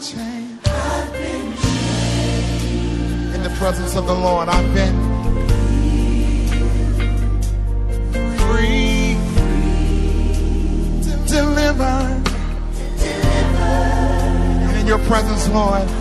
changed. In the presence of the Lord, I've been free, free. delivered. delivered. And in your presence, Lord.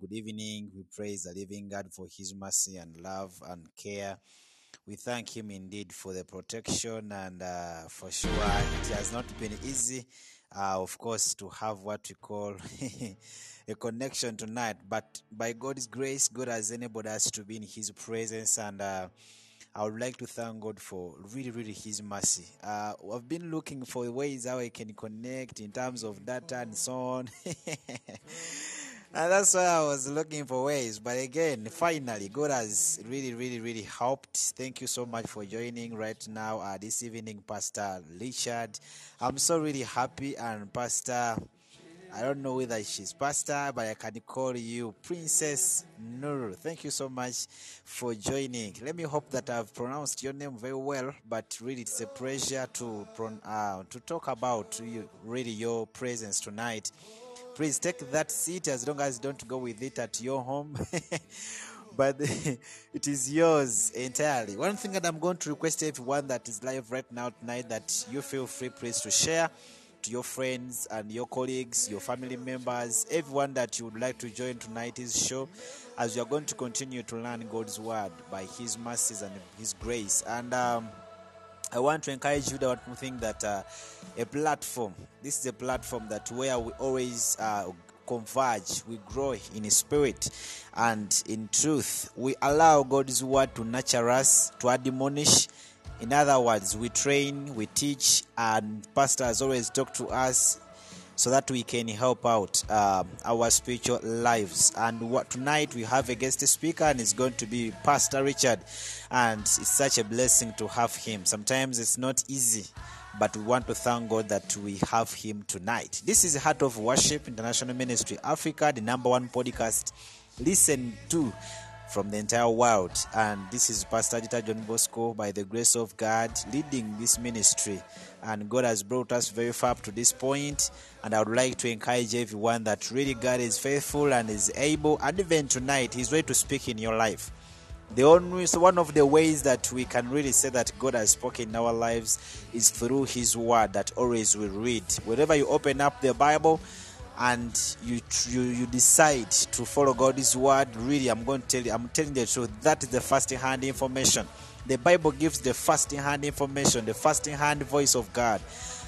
Good evening. We praise the living God for his mercy and love and care. We thank him indeed for the protection and uh, for sure it has not been easy, uh, of course, to have what we call a connection tonight. But by God's grace, God has enabled us to be in his presence and uh, I would like to thank God for really, really His mercy. Uh, I've been looking for ways how I can connect in terms of data and so on. and that's why I was looking for ways. But again, finally, God has really, really, really helped. Thank you so much for joining right now uh, this evening, Pastor Richard. I'm so really happy, and Pastor. I don't know whether she's pastor, but I can call you Princess Nur. Thank you so much for joining. Let me hope that I've pronounced your name very well, but really it's a pleasure to uh, to talk about you, really your presence tonight. Please take that seat as long as you don't go with it at your home. but it is yours entirely. One thing that I'm going to request everyone that is live right now tonight that you feel free, please, to share to your friends and your colleagues, your family members, everyone that you would like to join tonight's show as we are going to continue to learn God's word by His mercies and His grace. And um, I want to encourage you to think that uh, a platform, this is a platform that where we always uh, converge, we grow in spirit and in truth. We allow God's word to nurture us, to admonish, in other words, we train, we teach, and pastors always talk to us so that we can help out um, our spiritual lives. And what tonight we have a guest speaker, and it's going to be Pastor Richard, and it's such a blessing to have him. Sometimes it's not easy. But we want to thank God that we have him tonight. This is Heart of Worship International Ministry Africa, the number one podcast. Listen to from the entire world. And this is Pastor Jita John Bosco, by the grace of God, leading this ministry. And God has brought us very far up to this point. And I would like to encourage everyone that really God is faithful and is able. And even tonight, He's ready to speak in your life. The only so one of the ways that we can really say that God has spoken in our lives is through His Word that always we read. Whenever you open up the Bible, and you, you you decide to follow God's word, really, I'm going to tell you, I'm telling the truth. That is the first-hand information. The Bible gives the first-hand information, the first-hand voice of God,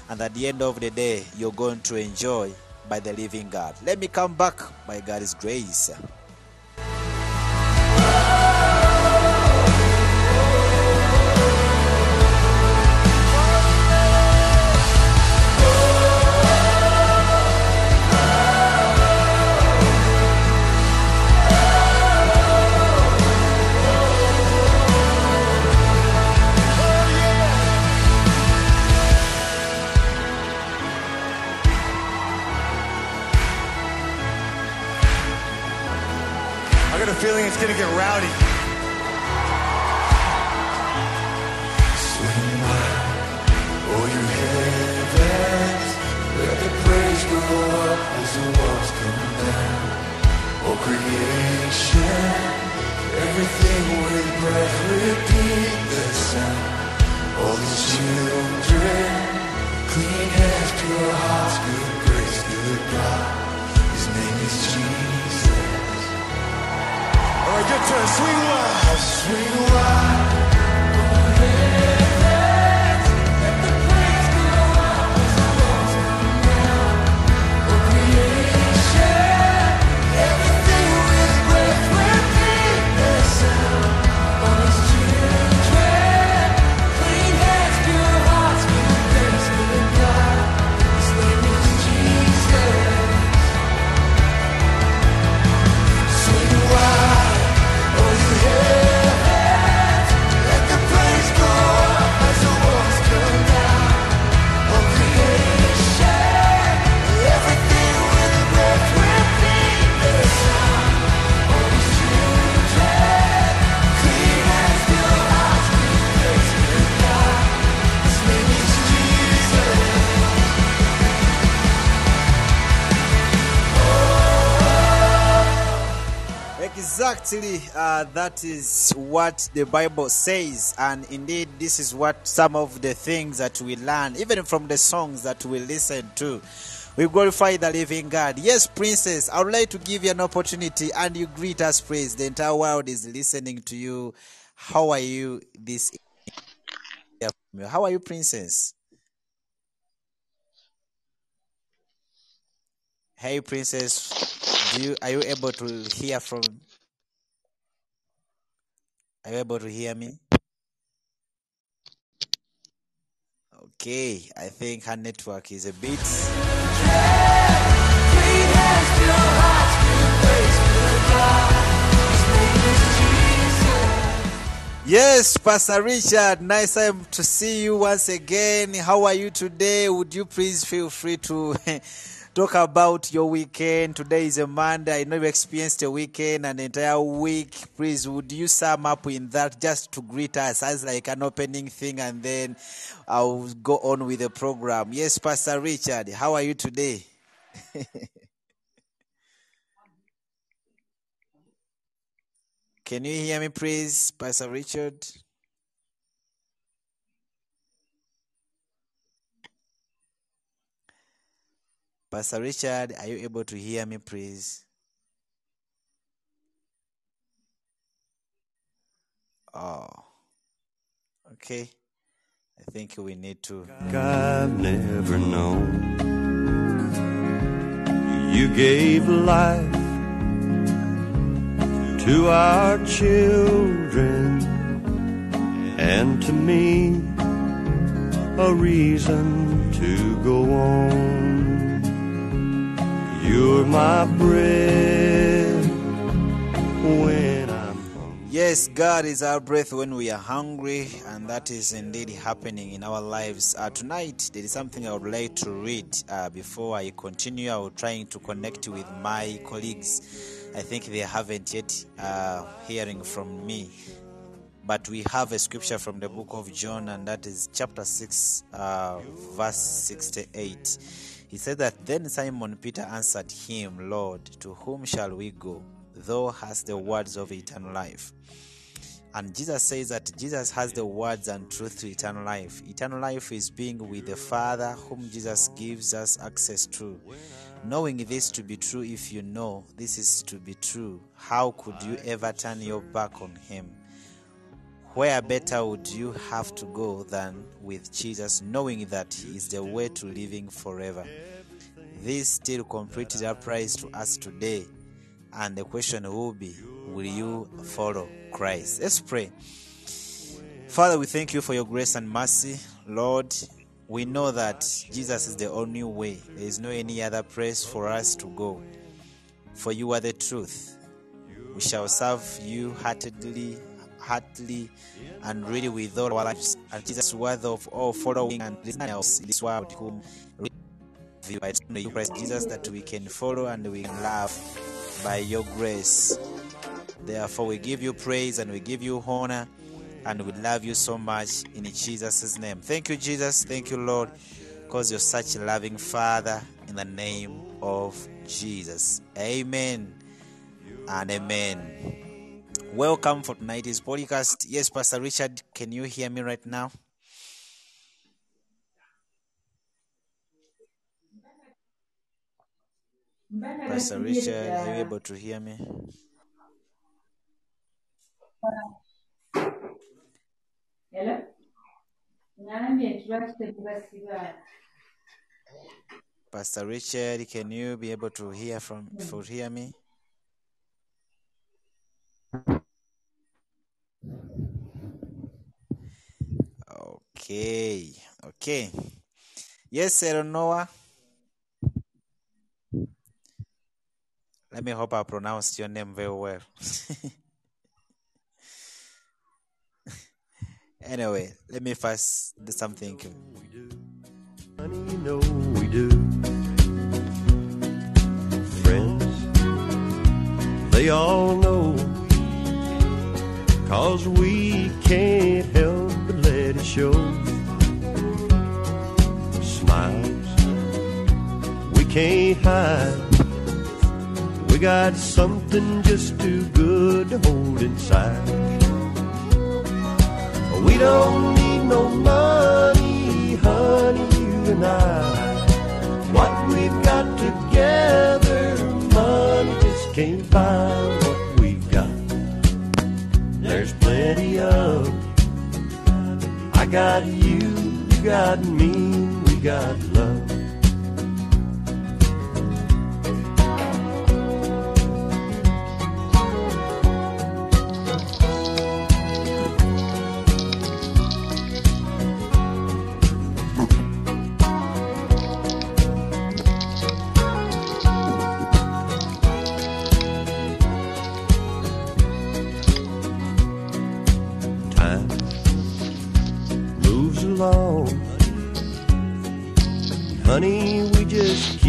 and at the end of the day, you're going to enjoy by the living God. Let me come back by God's grace. It's gonna get rowdy. Swing by, oh you heavens, let the praise go up as the walls come down. Oh creation, everything with breath repeat the sound. All these children, clean hands, pure hearts, All right, good turn. Swing wide. Swing wide. Exactly, uh, that is what the Bible says, and indeed, this is what some of the things that we learn, even from the songs that we listen to. We glorify the living God. Yes, Princess, I would like to give you an opportunity and you greet us, praise. The entire world is listening to you. How are you this How are you, Princess? Hey, Princess, do you are you able to hear from? Are you able to hear me? Okay, I think her network is a bit. Yes, Pastor Richard, nice time to see you once again. How are you today? Would you please feel free to talk about your weekend? Today is a Monday. I know you experienced a weekend, an entire week. Please, would you sum up in that just to greet us as like an opening thing and then I'll go on with the program. Yes, Pastor Richard, how are you today? Can you hear me, please, Pastor Richard? Pastor Richard, are you able to hear me, please? Oh, okay. I think we need to. I've never known. You gave life to our children and to me a reason to go on. You're my bread when I'm hungry. Yes, God is our breath when we are hungry, and that is indeed happening in our lives. Uh, tonight, there is something I would like to read uh, before I continue. I will trying to connect with my colleagues. I think they haven't yet uh, hearing from me, but we have a scripture from the book of John, and that is chapter six, uh, verse sixty-eight. He said that then Simon Peter answered him, Lord, to whom shall we go? Thou hast the words of eternal life. And Jesus says that Jesus has the words and truth to eternal life. Eternal life is being with the Father, whom Jesus gives us access to. Knowing this to be true, if you know this is to be true, how could you ever turn your back on Him? Where better would you have to go than with Jesus, knowing that He is the way to living forever? This still completely applies to us today. And the question will be Will you follow Christ? Let's pray. Father, we thank you for your grace and mercy. Lord, we know that Jesus is the only way. There is no any other place for us to go. For you are the truth. We shall serve you heartedly, heartily, and really with all our lives. And Jesus is worthy of all following and listening else in this world whom you by you, Christ Jesus, that we can follow and we can love by your grace. Therefore, we give you praise and we give you honor and we love you so much in Jesus' name. Thank you, Jesus. Thank you, Lord, because you're such a loving Father in the name of Jesus. Amen and amen. Welcome for tonight's podcast. Yes, Pastor Richard, can you hear me right now? Pastor Richard, are you able to hear me? Hello? Nalambye lwaki tekubasiba Pastor Richard, can you be able to hear from to hear me? Okay, okay. Yes, Noah. Let me hope I pronounced your name very well. anyway, let me first do something. Honey, you know we do. Friends, they all know. Cause we can't help but let it show. Smiles we can't hide. We got something just too good to hold inside. We don't need no money, honey, you and I. What we've got together, money just can't buy. Got you, you got me, we got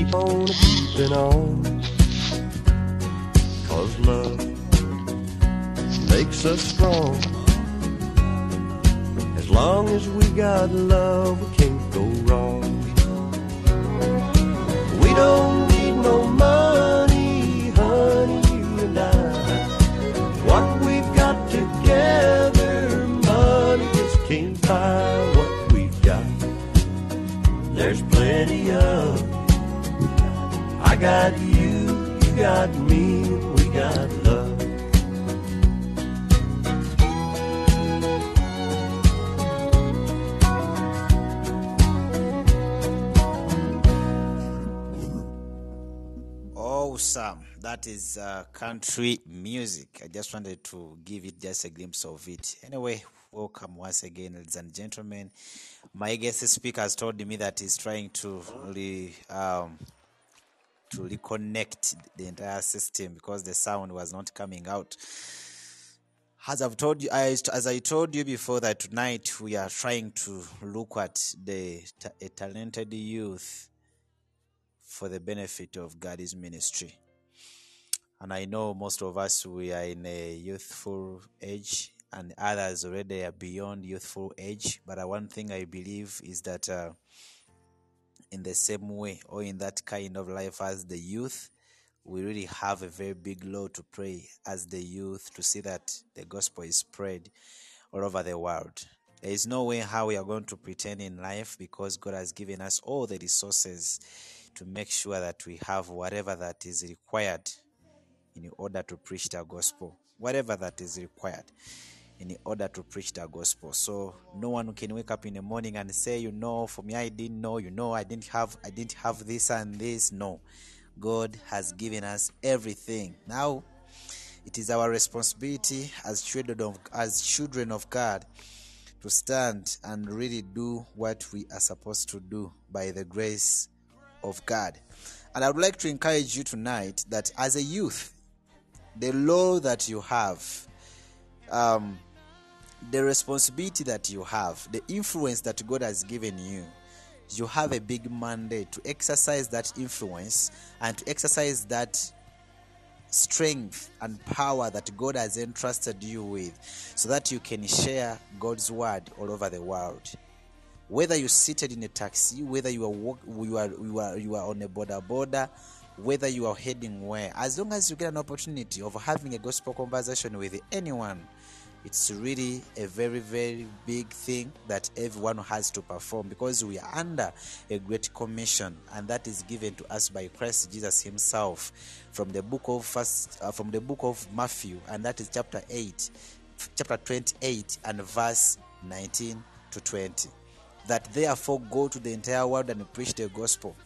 keep on keeping on. Cause love makes us strong. As long as we got love, got you, you got me, we got love. Awesome. That is uh, country music. I just wanted to give it just a glimpse of it. Anyway, welcome once again, ladies and gentlemen. My guest speaker has told me that he's trying to re, um, to reconnect the entire system because the sound was not coming out. As I've told you, I, as I told you before, that tonight we are trying to look at the talented youth for the benefit of God's ministry. And I know most of us we are in a youthful age, and others already are beyond youthful age. But one thing I believe is that uh, in the same way or in that kind of life as the youth, we really have a very big load to pray as the youth to see that the gospel is spread all over the world. There is no way how we are going to pretend in life because God has given us all the resources to make sure that we have whatever that is required in order to preach the gospel, whatever that is required in order to preach the gospel. So no one can wake up in the morning and say, you know, for me I didn't know, you know, I didn't have I didn't have this and this. No. God has given us everything. Now it is our responsibility as children of as children of God to stand and really do what we are supposed to do by the grace of God. And I would like to encourage you tonight that as a youth, the law that you have, um, the responsibility that you have, the influence that God has given you, you have a big mandate to exercise that influence and to exercise that strength and power that God has entrusted you with so that you can share God's word all over the world. Whether you're seated in a taxi, whether you are walk, you are you are you are on a border border, whether you are heading where, as long as you get an opportunity of having a gospel conversation with anyone, it's really a very very big thing that everyone has to perform because we are under a great commission and that is given to us by Christ Jesus himself from the book of first uh, from the book of Matthew and that is chapter 8 chapter 28 and verse 19 to 20 that therefore go to the entire world and preach the gospel.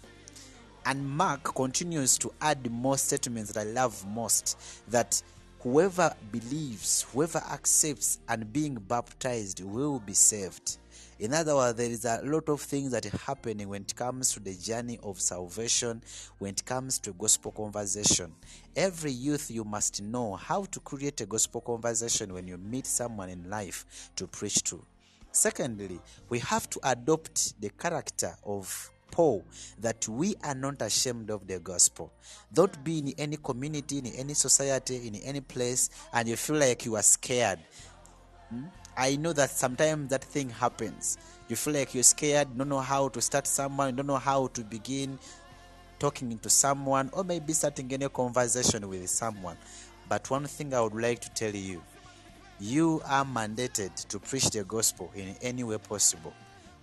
And Mark continues to add more statements that I love most that whoever believes, whoever accepts and being baptized will be saved. In other words, there is a lot of things that are happening when it comes to the journey of salvation, when it comes to gospel conversation. Every youth, you must know how to create a gospel conversation when you meet someone in life to preach to. Secondly, we have to adopt the character of Paul that we are not ashamed of the gospel. Don't be in any community, in any society, in any place, and you feel like you are scared. Hmm? I know that sometimes that thing happens. You feel like you're scared, don't know how to start someone, don't know how to begin talking to someone, or maybe starting any conversation with someone. But one thing I would like to tell you you are mandated to preach the gospel in any way possible.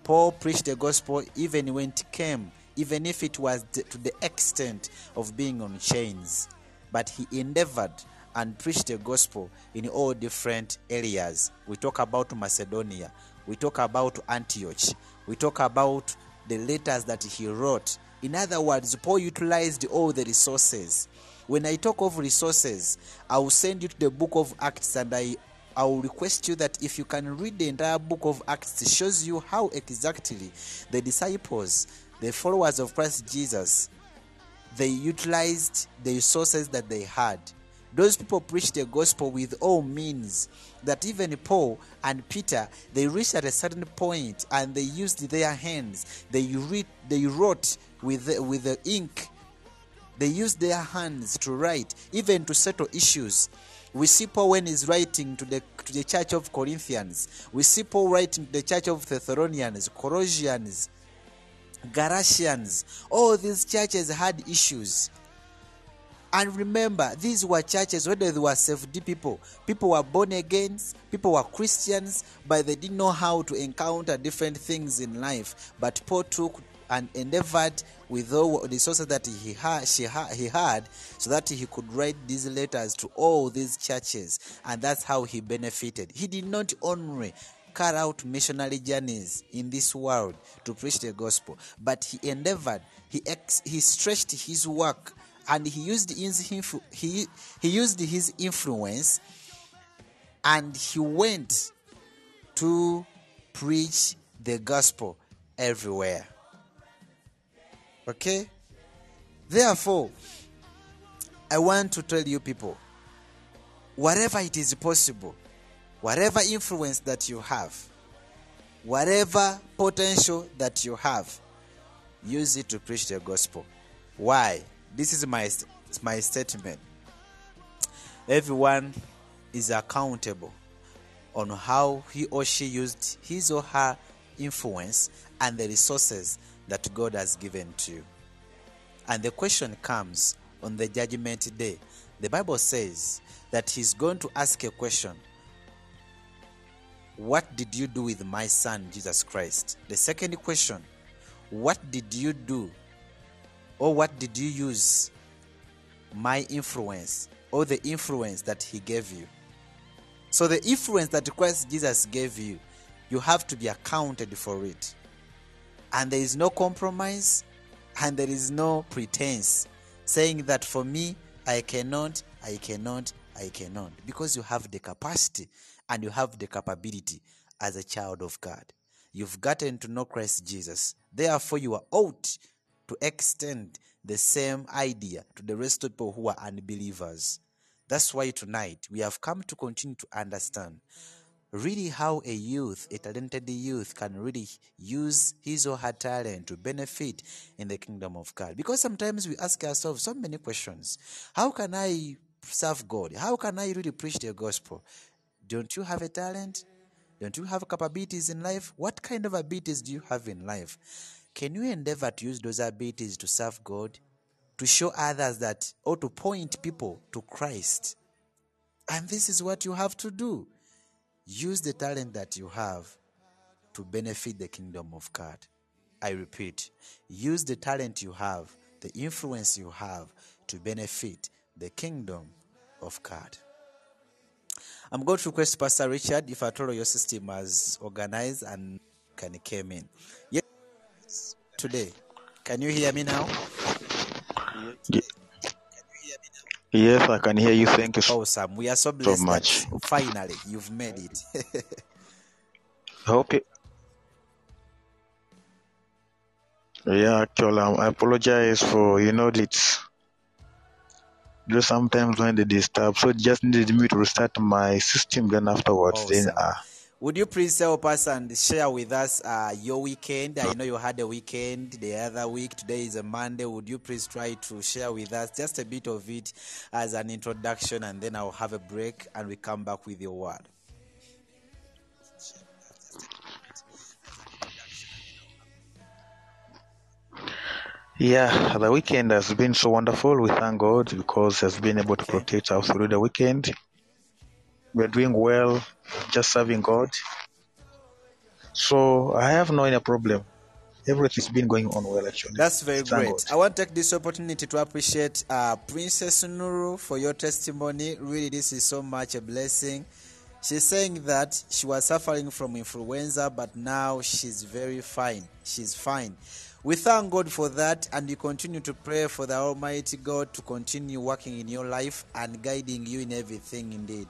Paul preached the gospel even when it came, even if it was to the extent of being on chains. but he endeavored and preached the gospel in all different areas. We talk about Macedonia, we talk about Antioch, we talk about the letters that he wrote. In other words, Paul utilized all the resources. When I talk of resources, I will send you to the book of Acts and I I will request you that if you can read the entire book of Acts, it shows you how exactly the disciples, the followers of Christ Jesus, they utilized the resources that they had. Those people preached the gospel with all means that even Paul and Peter they reached at a certain point and they used their hands. They read, they wrote with the, with the ink. They used their hands to write, even to settle issues. We see Paul when he's writing to the to the church of Corinthians. We see Paul writing to the church of Thessalonians, Colossians, Galatians. All these churches had issues. And remember, these were churches where they were saved people. People were born again, people were Christians, but they didn't know how to encounter different things in life. But Paul took and endeavored with all the resources that he had, she had, he had, so that he could write these letters to all these churches, and that's how he benefited. He did not only carry out missionary journeys in this world to preach the gospel, but he endeavored, he ex, he stretched his work, and he used his he he used his influence, and he went to preach the gospel everywhere. Okay? Therefore, I want to tell you people whatever it is possible, whatever influence that you have, whatever potential that you have, use it to preach the gospel. Why? This is my, my statement. Everyone is accountable on how he or she used his or her influence and the resources that God has given to you. And the question comes on the judgment day. The Bible says that He's going to ask a question What did you do with my son, Jesus Christ? The second question What did you do or what did you use my influence or the influence that He gave you? So, the influence that Christ Jesus gave you, you have to be accounted for it and there is no compromise and there is no pretense saying that for me I cannot, I cannot, I cannot because you have the capacity and you have the capability as a child of God. You've gotten to know Christ Jesus. Therefore, you are ought to extend the same idea to the rest of people who are unbelievers. That's why tonight we have come to continue to understand really how a youth, a talented youth, can really use his or her talent to benefit in the kingdom of God. Because sometimes we ask ourselves so many questions How can I serve God? How can I really preach the gospel? Don't you have a talent? Don't you have capabilities in life? What kind of abilities do you have in life? Can you endeavor to use those abilities to serve God? To show others that, or to point people to Christ? And this is what you have to do. Use the talent that you have to benefit the kingdom of God. I repeat, use the talent you have, the influence you have to benefit the kingdom of God. I'm going to request Pastor Richard if at all your system has organized and can came in. Yes, today. Can you hear me now? Yes, I can hear you. Thank you so Awesome. We are so blessed much. finally you've made it. I hope you. Yeah, actually, um, I apologize for you know it's just sometimes when they disturb, so just needed me to restart my system. Then afterwards, then Awesome. uh, Would you please help us and share with us uh, your weekend? I know you had a weekend the other week. Today is a Monday. Would you please try to share with us just a bit of it as an introduction, and then I'll have a break and we come back with your word. yeah, the weekend has been so wonderful. We thank God because He has been able to protect us through the weekend. We're doing well, just serving God. So I have no any problem. everything's been going on well actually. That's very Thank great. God. I want to take this opportunity to appreciate uh, Princess Nuru for your testimony. Really, this is so much a blessing. She's saying that she was suffering from influenza, but now she's very fine. She's fine. We thank God for that, and we continue to pray for the Almighty God to continue working in your life and guiding you in everything indeed.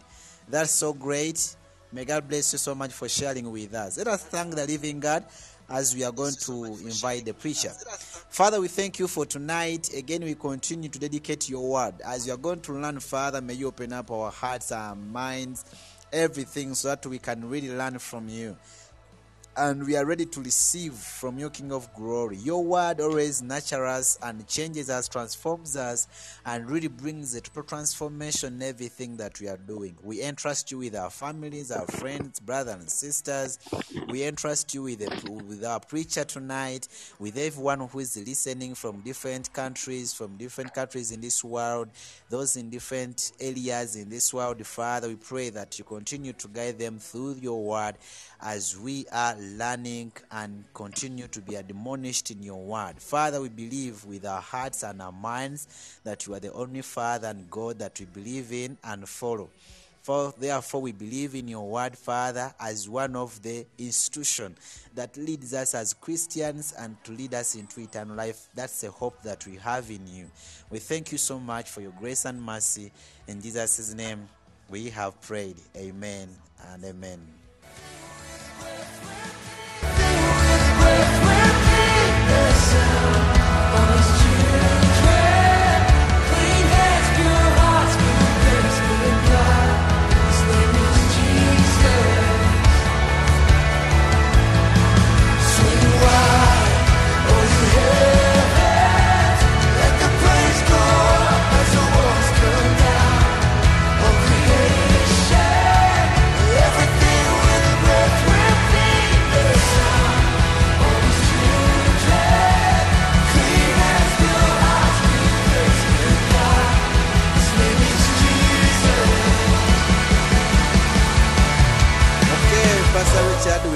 That's so great. May God bless you so much for sharing with us. Let us thank the living God as we are going to invite the preacher. Father, we thank you for tonight. Again, we continue to dedicate your word. As you are going to learn, Father, may you open up our hearts, our minds, everything so that we can really learn from you and we are ready to receive from you, King of Glory. Your word always nurtures us and changes us, transforms us, and really brings a total transformation in everything that we are doing. We entrust you with our families, our friends, brothers and sisters. We entrust you with, the, with our preacher tonight, with everyone who is listening from different countries, from different countries in this world, those in different areas in this world. Father, we pray that you continue to guide them through your word as we are learning and continue to be admonished in your word. Father, we believe with our hearts and our minds that you are the only Father and God that we believe in and follow. For therefore, we believe in your word, Father, as one of the institution that leads us as Christians and to lead us into eternal life. That's the hope that we have in you. We thank you so much for your grace and mercy. In Jesus' name, we have prayed. Amen and amen.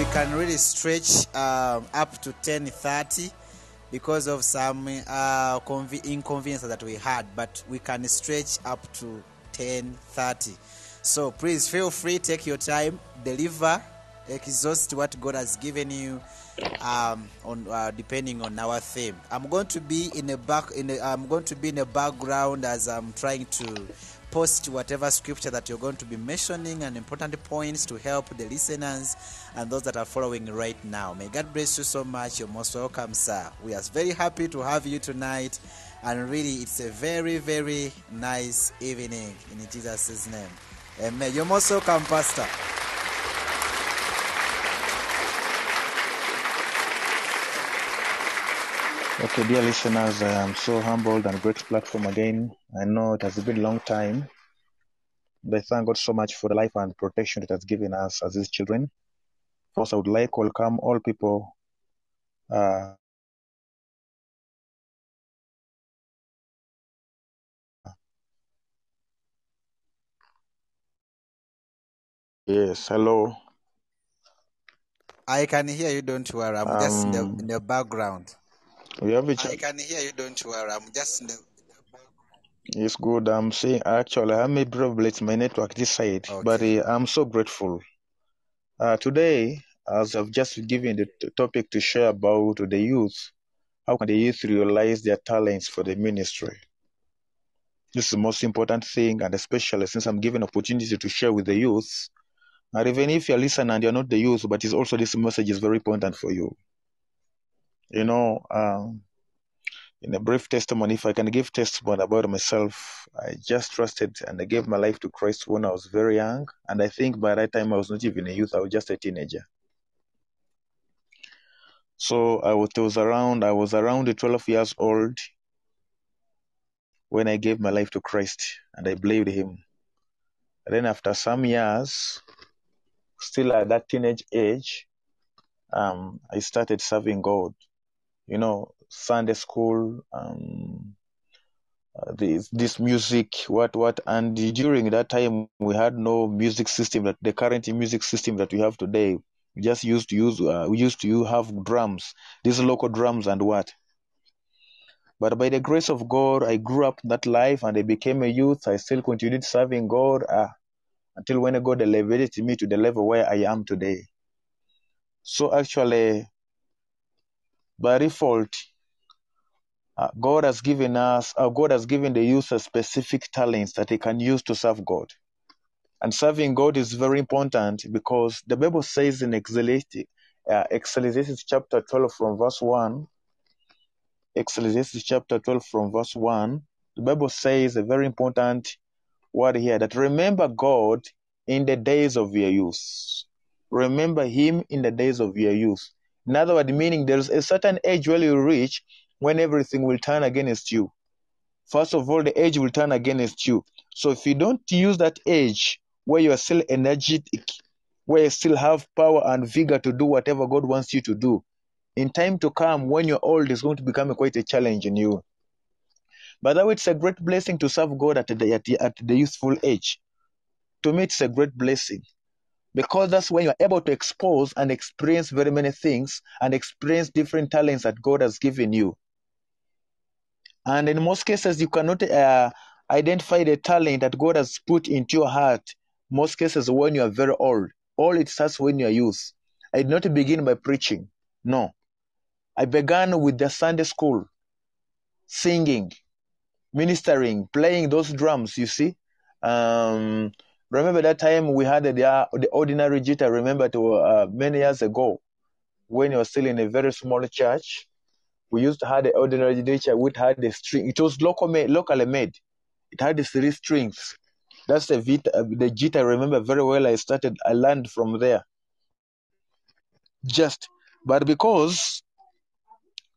We can really stretch um, up to 10:30 because of some uh, conve- inconvenience that we had, but we can stretch up to 10:30. So please feel free, take your time, deliver, exhaust what God has given you. Um, on uh, depending on our theme, I'm going to be in a back. In a, I'm going to be in the background as I'm trying to post whatever scripture that you're going to be mentioning and important points to help the listeners and those that are following right now. May God bless you so much. You're most welcome, sir. We are very happy to have you tonight, and really, it's a very, very nice evening in Jesus' name. Amen. You're most welcome, Pastor. Okay, dear listeners, I am so humbled and great platform again. I know it has been a long time, but I thank God so much for the life and protection it has given us as His children. First, I would like to welcome all people. Uh, yes, hello. I can hear you. Don't worry. I'm just in the, Um, in the background. We have a I can hear you. Don't worry. I'm just in the. It's good. I'm saying actually, I may probably it's my network this side, but uh, I'm so grateful. Uh, today, as I've just given the t- topic to share about the youth, how can the youth realize their talents for the ministry? This is the most important thing, and especially since I'm given opportunity to share with the youth. And even if you're listening and you're not the youth, but it's also this message is very important for you. You know, um, in a brief testimony, if I can give testimony about myself, I just trusted and I gave my life to Christ when I was very young. And I think by that time I was not even a youth, I was just a teenager. So I was, around, I was around 12 years old when I gave my life to Christ and I believed Him. And then after some years, still at that teenage age, um, I started serving God. You know, Sunday school, um, uh, this, this music, what, what. And during that time, we had no music system, that the current music system that we have today. We just used to use, uh, we used to have drums, these local drums and what. But by the grace of God, I grew up that life and I became a youth. I still continued serving God uh, until when God elevated me to the level where I am today. So actually, by default, uh, God has given us, uh, God has given the youth specific talents that they can use to serve God. And serving God is very important because the Bible says in Ecclesiastes, uh, Ecclesiastes chapter 12 from verse 1, Ecclesiastes chapter 12 from verse 1, the Bible says a very important word here that remember God in the days of your youth. Remember Him in the days of your youth. In other words, meaning there's a certain age where you reach when everything will turn against you. First of all, the age will turn against you. So if you don't use that age where you are still energetic, where you still have power and vigor to do whatever God wants you to do, in time to come, when you're old, it's going to become quite a challenge in you. But that way, it's a great blessing to serve God at the, at the, at the youthful age. To me, it's a great blessing because that's when you're able to expose and experience very many things and experience different talents that God has given you. And in most cases, you cannot uh, identify the talent that God has put into your heart. Most cases, when you are very old, all it starts when you are youth. I did not begin by preaching. No, I began with the Sunday school, singing, ministering, playing those drums. You see, um, remember that time we had the, the ordinary jita. Remember to uh, many years ago, when you were still in a very small church, we used to have the ordinary jita. which had the string. It was local made, locally made. It had the three strings. That's the vita, uh, the jita. I remember very well. I started. I learned from there. Just, but because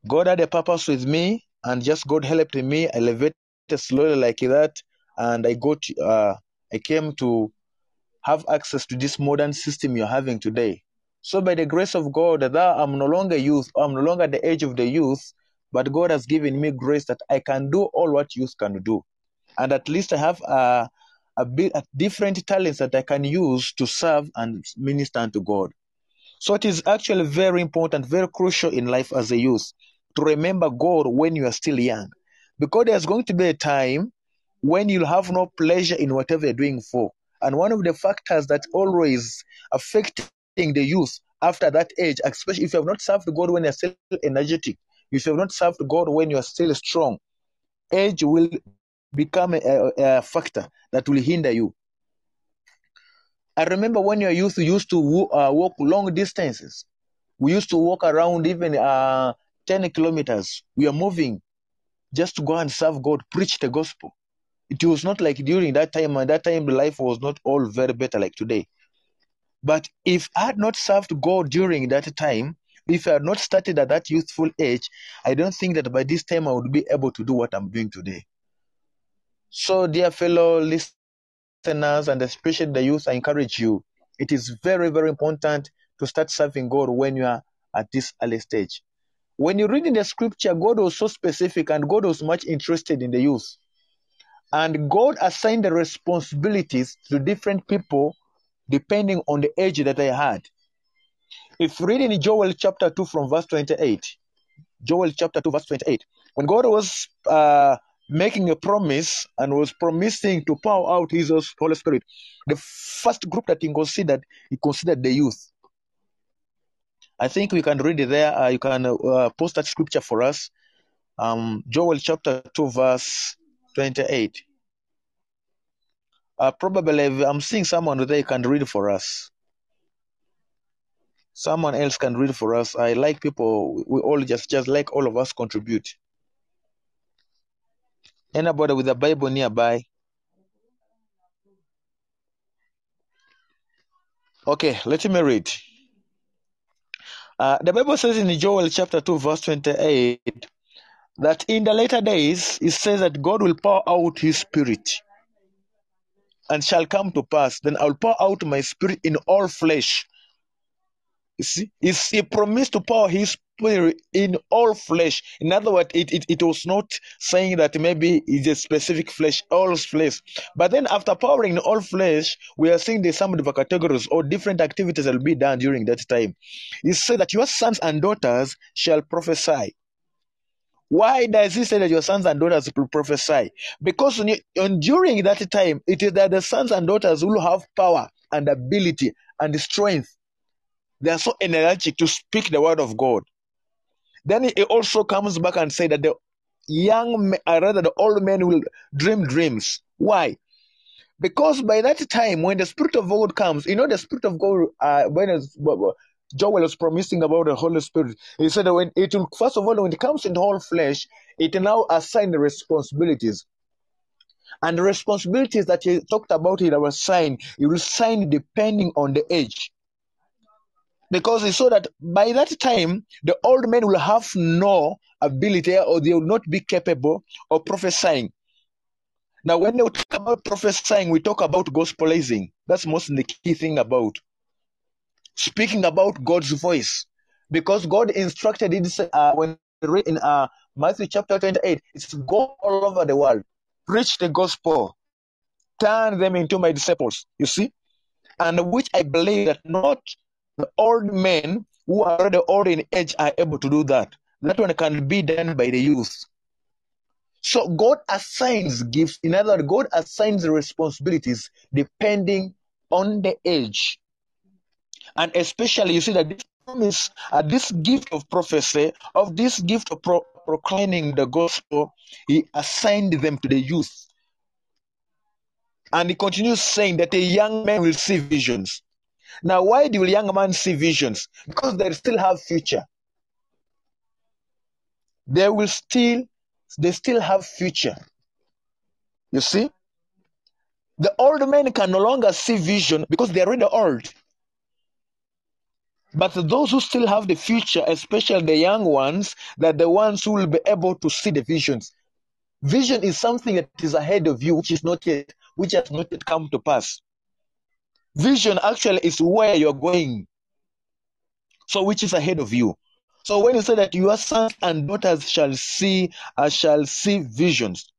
God had a purpose with me, and just God helped me. I elevated slowly like that, and I got. Uh, I came to have access to this modern system you're having today. So, by the grace of God, that I'm no longer youth, I'm no longer the age of the youth, but God has given me grace that I can do all what youth can do, and at least I have a, a bit a different talents that I can use to serve and minister unto God. So it is actually very important, very crucial in life as a youth to remember God when you are still young. Because there's going to be a time when you'll have no pleasure in whatever you're doing for. And one of the factors that always affecting the youth after that age, especially if you have not served God when you're still energetic, if you have not served God when you're still strong, age will become a, a, factor that will hinder you. I remember when you're youth, you used to uh, walk long distances. We used to walk around even uh, 10 kilometers. We are moving just to go and serve God, preach the gospel. It was not like during that time, and that time life was not all very better like today. But if I had not served God during that time, if I had not started at that youthful age, I don't think that by this time I would be able to do what I'm doing today. So, dear fellow listeners, and especially the youth, I encourage you. It is very, very important to start serving God when you are at this early stage. When you read in the scripture, God was so specific and God was much interested in the youth. And God assigned the responsibilities to different people depending on the age that they had. If reading Joel chapter 2 from verse 28, Joel chapter 2, verse 28, when God was uh, making a promise and was promising to pour out his Holy Spirit, the first group that he considered, he considered the youth. I think we can read it there. Uh, you can uh, post that scripture for us. Um, Joel chapter 2, verse 28. Uh, probably I'm seeing someone there can read for us. Someone else can read for us. I like people. We all just just like all of us contribute. Anybody with a Bible nearby? Okay, let me read. Uh, the Bible says in Joel chapter 2, verse 28, that in the later days, it says that God will pour out his spirit and shall come to pass. Then I'll pour out my spirit in all flesh. You see, He's- he promised to pour his spirit in all flesh. In other words, it, it, it was not saying that maybe it's a specific flesh, all flesh. But then after powering in all flesh, we are seeing the some of the categories or different activities that will be done during that time. He said that your sons and daughters shall prophesy. Why does he say that your sons and daughters will prophesy? Because on, during that time, it is that the sons and daughters will have power and ability and strength. They are so energetic to speak the word of God. Then he also comes back and say that the young, men, uh, rather the old men will dream dreams. Why? Because by that time, when the Spirit of God comes, you know, the Spirit of God, uh, when Joel was promising about the Holy Spirit, he said that when it will, first of all, when it comes in the whole flesh, it now assign the responsibilities. And the responsibilities that he talked about in our sign, he will sign depending on the age. Because he saw that by that time, the old men will have no ability or they will not be capable of prophesying. Now, when we talk about prophesying, we talk about gospelizing. That's most the key thing about speaking about God's voice. Because God instructed it uh, when read in uh, Matthew chapter 28, it's go all over the world, preach the gospel, turn them into my disciples. You see? And which I believe that not the old men who are already old in age are able to do that. That one can be done by the youth. So God assigns gifts. In other words, God assigns responsibilities depending on the age. And especially, you see that this promise, uh, this gift of prophecy, of this gift of pro- proclaiming the gospel, He assigned them to the youth. And He continues saying that a young man will see visions. Now, why do young men see visions? Because they still have future. They will still, they still have future. You see? The old men can no longer see vision because they're already old. But those who still have the future, especially the young ones, that the ones who will be able to see the visions. Vision is something that is ahead of you, which is not yet, which has not yet come to pass. Vision actually is where you're going. So which is ahead of you. So when you say that your sons and daughters shall see, uh, shall see visions,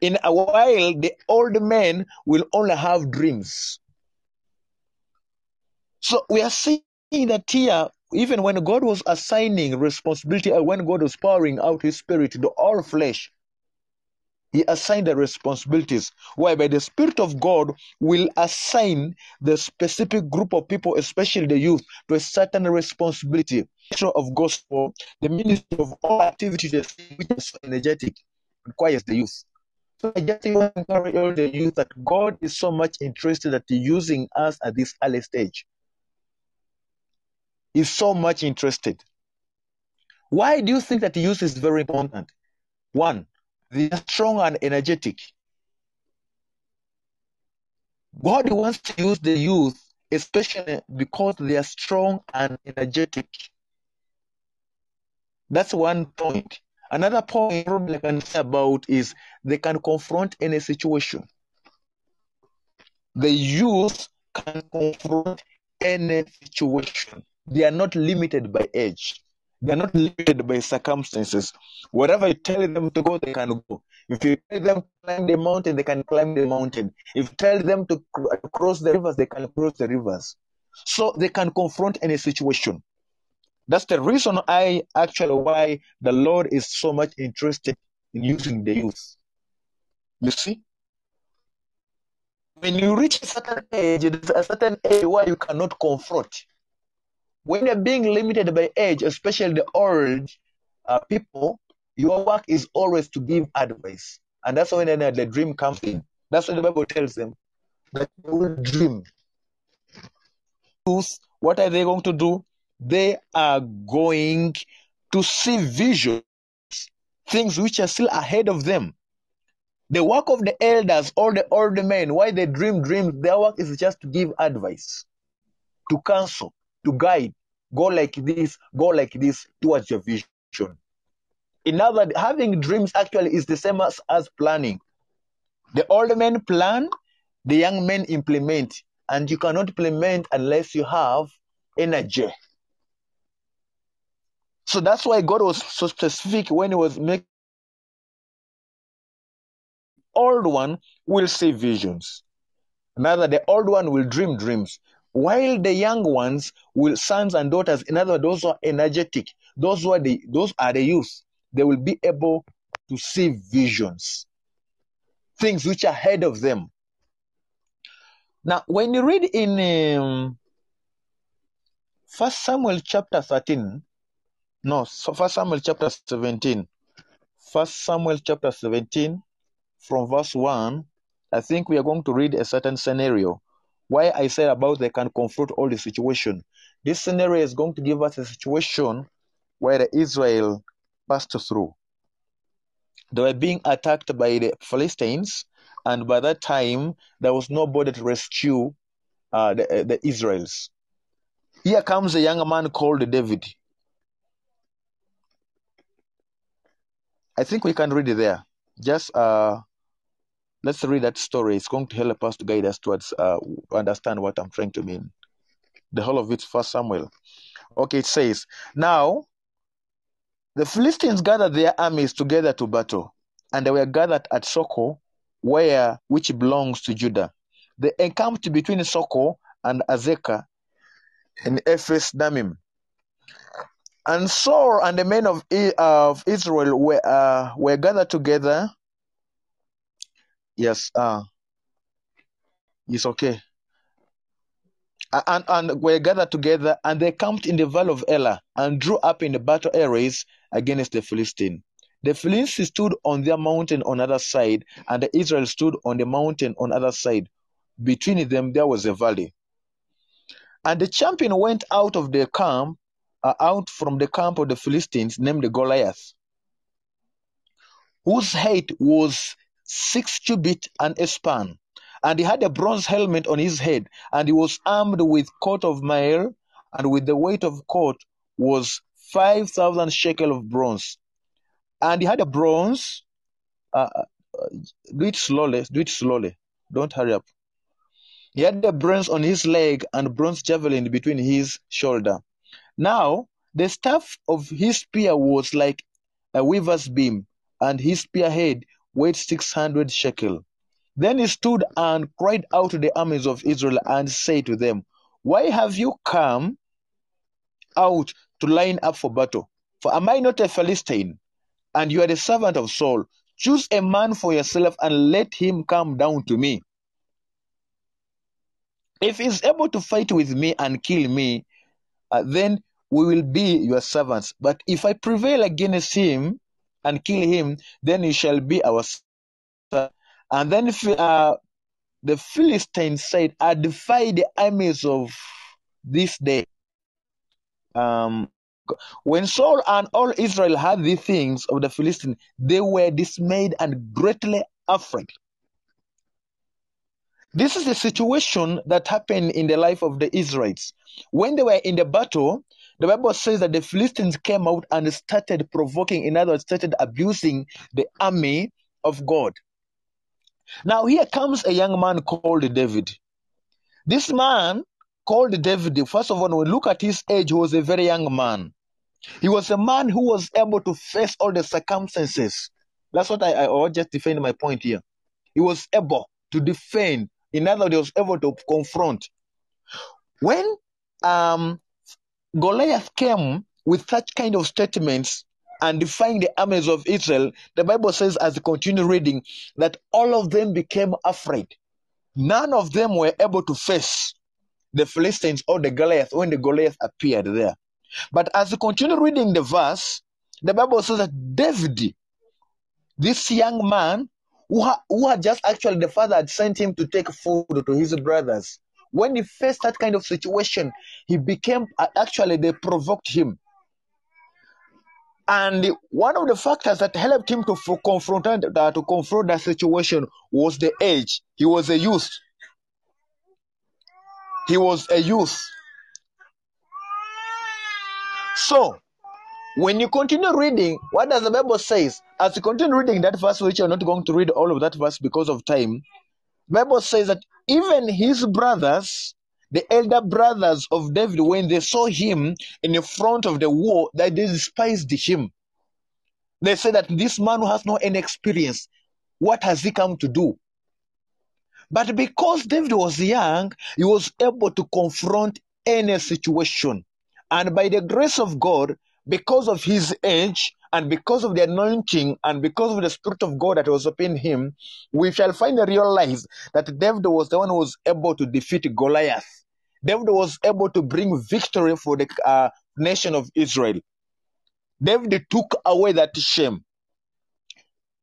in a while the old men will only have dreams. So we are seeing that here, even when God was assigning responsibility, or when God was pouring out His Spirit to all flesh, He assigned the responsibilities, whereby the Spirit of God will assign the specific group of people, especially the youth, to a certain responsibility. Of gospel, the ministry of all activities which is so energetic, requires the youth. So I just encourage all the youth that God is so much interested at using us at this early stage. He's so much interested. Why do you think that youth is very important? One, they are strong and energetic. God wants to use the youth, especially because they are strong and energetic. That's one point. Another point I can say about is they can confront any situation. The youth can confront any situation. They are not limited by age. They are not limited by circumstances. Wherever you tell them to go, they can go. If you tell them to climb the mountain, they can climb the mountain. If you tell them to cr- cross the rivers, they can cross the rivers. So they can confront any situation. That's the reason I actually why the Lord is so much interested in using the youth. You see? When you reach a certain age, there's a certain age where you cannot confront. When you're being limited by age, especially the old uh, people, your work is always to give advice. And that's when uh, the dream comes in. That's what the Bible tells them. That they will dream. What are they going to do? They are going to see visions, things which are still ahead of them. The work of the elders, all the old men, why they dream dreams, their work is just to give advice, to counsel, to guide. Go like this, go like this towards your vision. In other having dreams actually is the same as, as planning. The old men plan, the young men implement, and you cannot implement unless you have energy. So that's why God was so specific when He was making old one will see visions. Another, the old one will dream dreams, while the young ones will sons and daughters. In other, words, those who are energetic, those who are the those are the youth. They will be able to see visions, things which are ahead of them. Now, when you read in um, First Samuel chapter thirteen, no, so First Samuel chapter seventeen, First Samuel chapter seventeen, from verse one, I think we are going to read a certain scenario. Why I said about they can confront all the situation. This scenario is going to give us a situation where Israel passed through. They were being attacked by the Philistines, and by that time there was nobody to rescue uh, the, uh, the Israels. Here comes a young man called David. I think we can read it there. Just uh, let's read that story. It's going to help us to guide us towards uh, understand what I'm trying to mean. The whole of it, First Samuel. Okay, it says, Now the Philistines gathered their armies together to battle, and they were gathered at Sochoh, where which belongs to Judah. They encamped between Sochoh and Azekah in Ephes Dammim. And Saul and the men of, of Israel were, uh, were gathered together. Yes, uh, it's okay. And, and were gathered together, and they camped in the valley of Elah, and drew up in the battle arrays against the Philistine. The Philistines stood on their mountain on other side, and the Israel stood on the mountain on other side. Between them there was a valley. And the champion went out of the camp, uh, out from the camp of the Philistines, named Goliath, whose height was six cubits and a span. And he had a bronze helmet on his head, and he was armed with coat of mail, and with the weight of coat was five thousand shekel of bronze. And he had a bronze. Uh, uh, do it slowly. Do it slowly. Don't hurry up. He had the bronze on his leg and bronze javelin between his shoulder. Now the staff of his spear was like a weaver's beam, and his spearhead weighed six hundred shekel. Then he stood and cried out to the armies of Israel and said to them, Why have you come out to line up for battle? For am I not a Philistine? And you are the servant of Saul. Choose a man for yourself and let him come down to me. If he's able to fight with me and kill me, uh, then we will be your servants. But if I prevail against him and kill him, then he shall be our servant. And then uh, the Philistines said, I defy the armies of this day. Um, when Saul and all Israel heard the things of the Philistines, they were dismayed and greatly afraid. This is the situation that happened in the life of the Israelites. When they were in the battle, the Bible says that the Philistines came out and started provoking, in other words, started abusing the army of God. Now, here comes a young man called David. This man called David, first of all, when we look at his age, he was a very young man. He was a man who was able to face all the circumstances. That's what I, I just defend my point here. He was able to defend. In other words, he was able to confront. When um, Goliath came with such kind of statements and defying the armies of Israel, the Bible says, as you continue reading, that all of them became afraid. None of them were able to face the Philistines or the Goliath when the Goliath appeared there. But as you continue reading the verse, the Bible says that David, this young man, who, who had just actually the father had sent him to take food to his brothers, when he faced that kind of situation, he became uh, actually they provoked him. And one of the factors that helped him to confront that, to confront that situation was the age. He was a youth. He was a youth. So, when you continue reading, what does the Bible says? As you continue reading that verse, which you're not going to read all of that verse because of time, Bible says that even his brothers, the elder brothers of David, when they saw him in the front of the war, that they despised him. They said that this man who has no any experience, what has he come to do? But because David was young, he was able to confront any situation. And by the grace of God, because of his age and because of the anointing and because of the Spirit of God that was upon him, we shall finally realize that David was the one who was able to defeat Goliath. David was able to bring victory for the uh, nation of Israel. David took away that shame.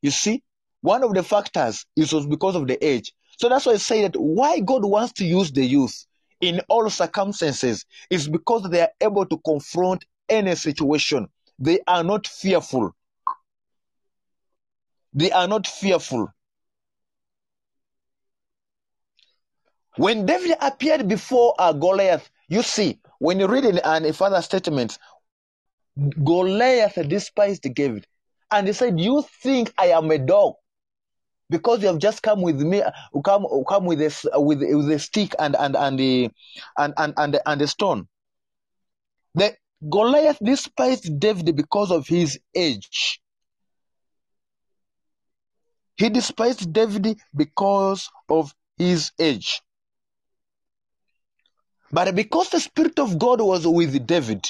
You see, one of the factors is was because of the age. So that's why I say that why God wants to use the youth in all circumstances is because they are able to confront any situation. They are not fearful. They are not fearful. When David appeared before uh, Goliath, you see, when you read in a further statement, Goliath despised David. And he said, You think I am a dog because you have just come with me, come, come with, a, with, with a stick and, and, and, the, and, and, and, and a stone. The Goliath despised David because of his age. He despised David because of his age. But because the Spirit of God was with David,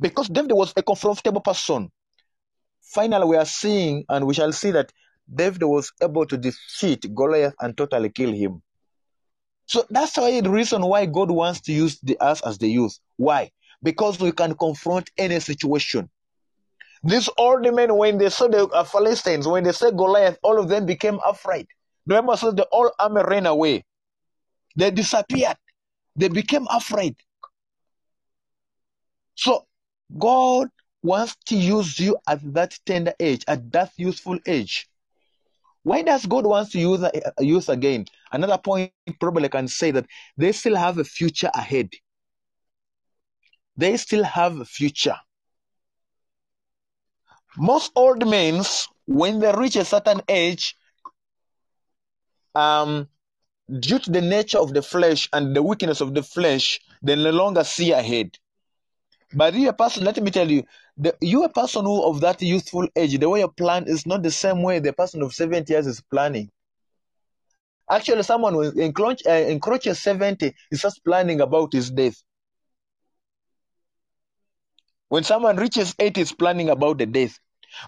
because David was a comfortable person, finally we are seeing and we shall see that David was able to defeat Goliath and totally kill him. So that's why the reason why God wants to use the, us as the youth. Why? Because we can confront any situation. These old men, when they saw the uh, Philistines, when they saw Goliath, all of them became afraid. The Bible says the whole army ran away. They disappeared. They became afraid. So God wants to use you at that tender age, at that useful age. Why does God wants to use a youth again? Another point probably can say that they still have a future ahead. They still have a future. Most old men, when they reach a certain age, um, due to the nature of the flesh and the weakness of the flesh, they no longer see ahead. But you a person, let me tell you, the, you a person who of that youthful age, the way you plan is not the same way the person of 70 years is planning. Actually, someone who encroach, uh, encroaches 70 is just planning about his death. When someone reaches 80, is planning about the death.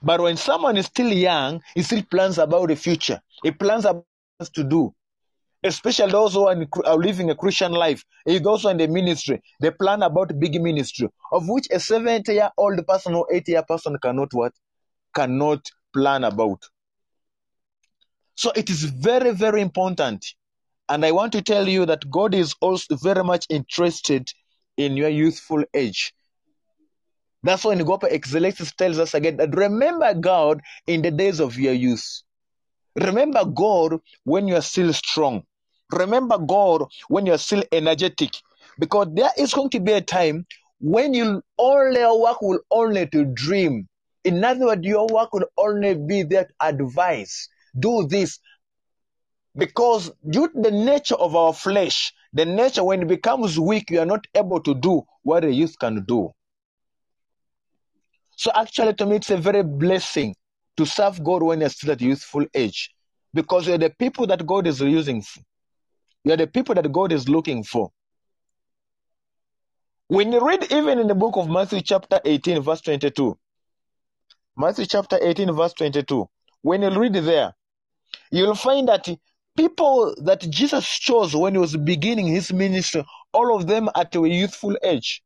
But when someone is still young, he still plans about the future. He plans about to do especially those who are, living a Christian life, is also in the ministry. They plan about big ministry, of which a 70 year old person or 80 year person cannot what? Cannot plan about. So it is very, very important. And I want to tell you that God is also very much interested in your youthful age. That's when Gopa Ecclesiastes tells us again that remember God in the days of your youth. Remember God when you are still strong. Remember God when you're still energetic. Because there is going to be a time when you only work will only to dream. In other words, your work will only be that advice. Do this. Because due to the nature of our flesh, the nature when it becomes weak, you are not able to do what a youth can do. So actually, to me, it's a very blessing to serve God when you're still at youthful age. Because you're the people that God is using you are the people that God is looking for. When you read even in the book of Matthew, chapter 18, verse 22, Matthew chapter 18, verse 22, when you read there, you'll find that people that Jesus chose when he was beginning his ministry, all of them at a youthful age.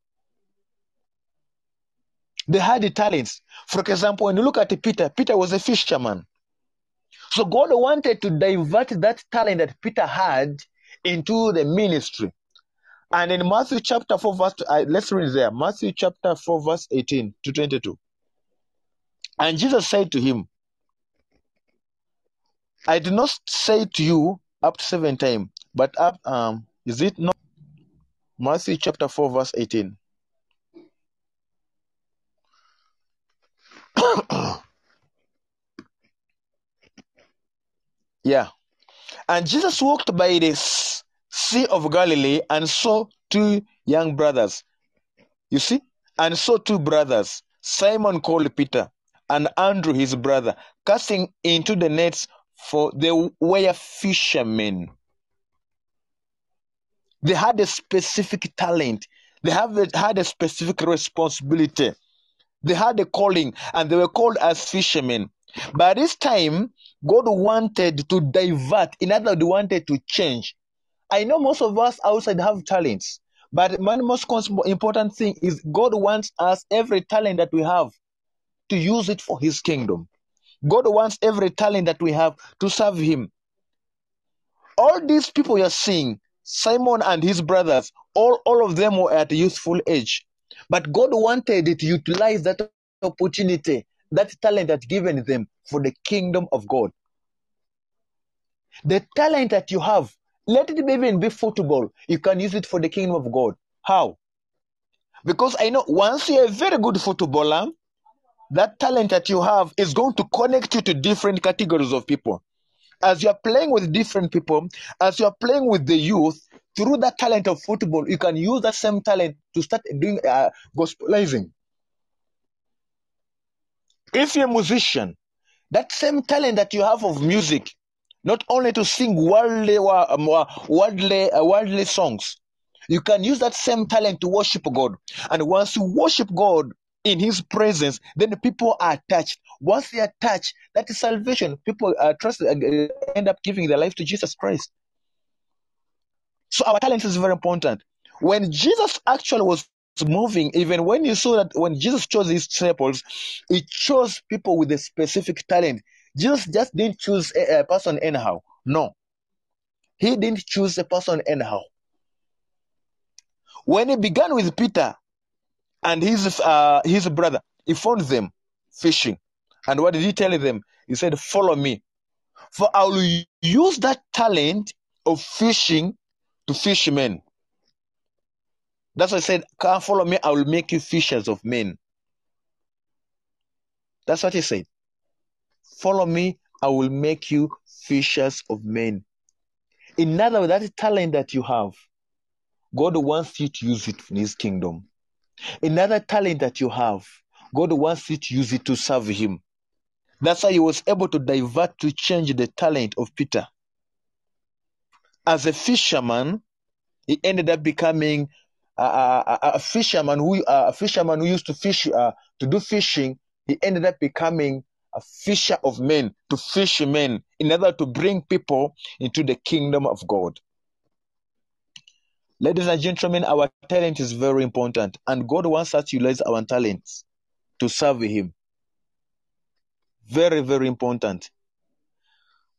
They had the talents. For example, when you look at Peter, Peter was a fisherman. So God wanted to divert that talent that Peter had into the ministry. And in Matthew chapter 4, verse, uh, let's read there. Matthew chapter 4, verse 18 to 22. And Jesus said to him, I did not say to you up to seven times, but up, um, is it not? Matthew chapter 4, verse 18. yeah. And Jesus walked by the Sea of Galilee and saw two young brothers. You see? And saw two brothers, Simon called Peter and Andrew his brother, casting into the nets, for they were fishermen. They had a specific talent. They have had a specific responsibility. They had a calling and they were called as fishermen. By this time, God wanted to divert, in other words, wanted to change. I know most of us outside have talents, but one most important thing is God wants us every talent that we have to use it for His kingdom. God wants every talent that we have to serve Him. All these people you're seeing, Simon and his brothers, all, all of them were at a youthful age. But God wanted it to utilize that opportunity, that talent that given them for the kingdom of God. The talent that you have, let it even be football. You can use it for the kingdom of God. How? Because I know once you're a very good footballer, that talent that you have is going to connect you to different categories of people. As you're playing with different people, as you're playing with the youth, through that talent of football, you can use that same talent to start doing uh, gospelizing. If you're a musician, that same talent that you have of music, not only to sing worldly, um, worldly, uh, worldly songs, you can use that same talent to worship God. And once you worship God in His presence, then the people are touched. Once they are touched, that is salvation. People are trusted, uh, end up giving their life to Jesus Christ. So our talent is very important. When Jesus actually was moving, even when you saw that when Jesus chose his disciples, he chose people with a specific talent. Jesus just didn't choose a, a person anyhow. No. He didn't choose a person anyhow. When he began with Peter and his uh, his brother, he found them fishing. And what did he tell them? He said, Follow me. For I will use that talent of fishing to fish men. That's why I said, Come follow me, I will make you fishers of men. That's what he said. Follow me, I will make you fishers of men. In other words, that talent that you have, God wants you to use it in His kingdom. Another talent that you have, God wants you to use it to serve Him. That's why He was able to divert to change the talent of Peter. As a fisherman, he ended up becoming a, a, a fisherman who a fisherman who used to fish uh, to do fishing. He ended up becoming a fisher of men to fish men in order to bring people into the kingdom of God. Ladies and gentlemen, our talent is very important, and God wants us to utilize our talents to serve Him. Very, very important.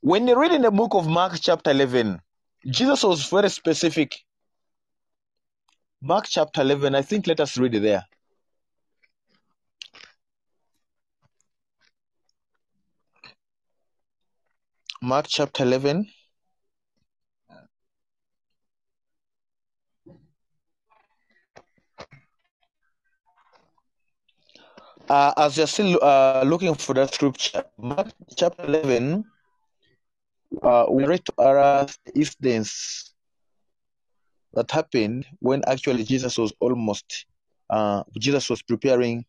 When you read in the book of Mark, chapter 11, Jesus was very specific. Mark chapter 11, I think let us read it there. Mark chapter 11. Uh, as you're still uh, looking for that scripture, Mark chapter 11, uh, we read to us incidents that happened when actually Jesus was almost, uh, Jesus was preparing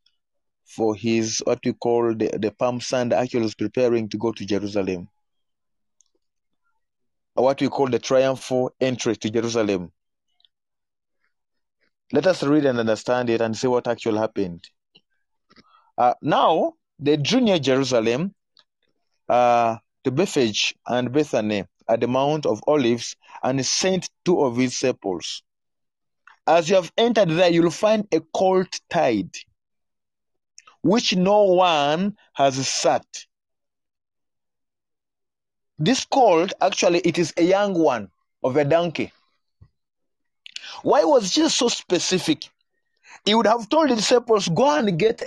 for his, what we call the, the Palm Sunday, actually was preparing to go to Jerusalem. What we call the triumphal entry to Jerusalem. Let us read and understand it and see what actually happened. Uh, now drew near Jerusalem uh, to Bethphage and Bethany at the Mount of Olives, and sent two of his disciples. As you have entered there, you'll find a colt tied, which no one has sat. This colt, actually, it is a young one of a donkey. Why was Jesus so specific? He would have told the disciples, go and get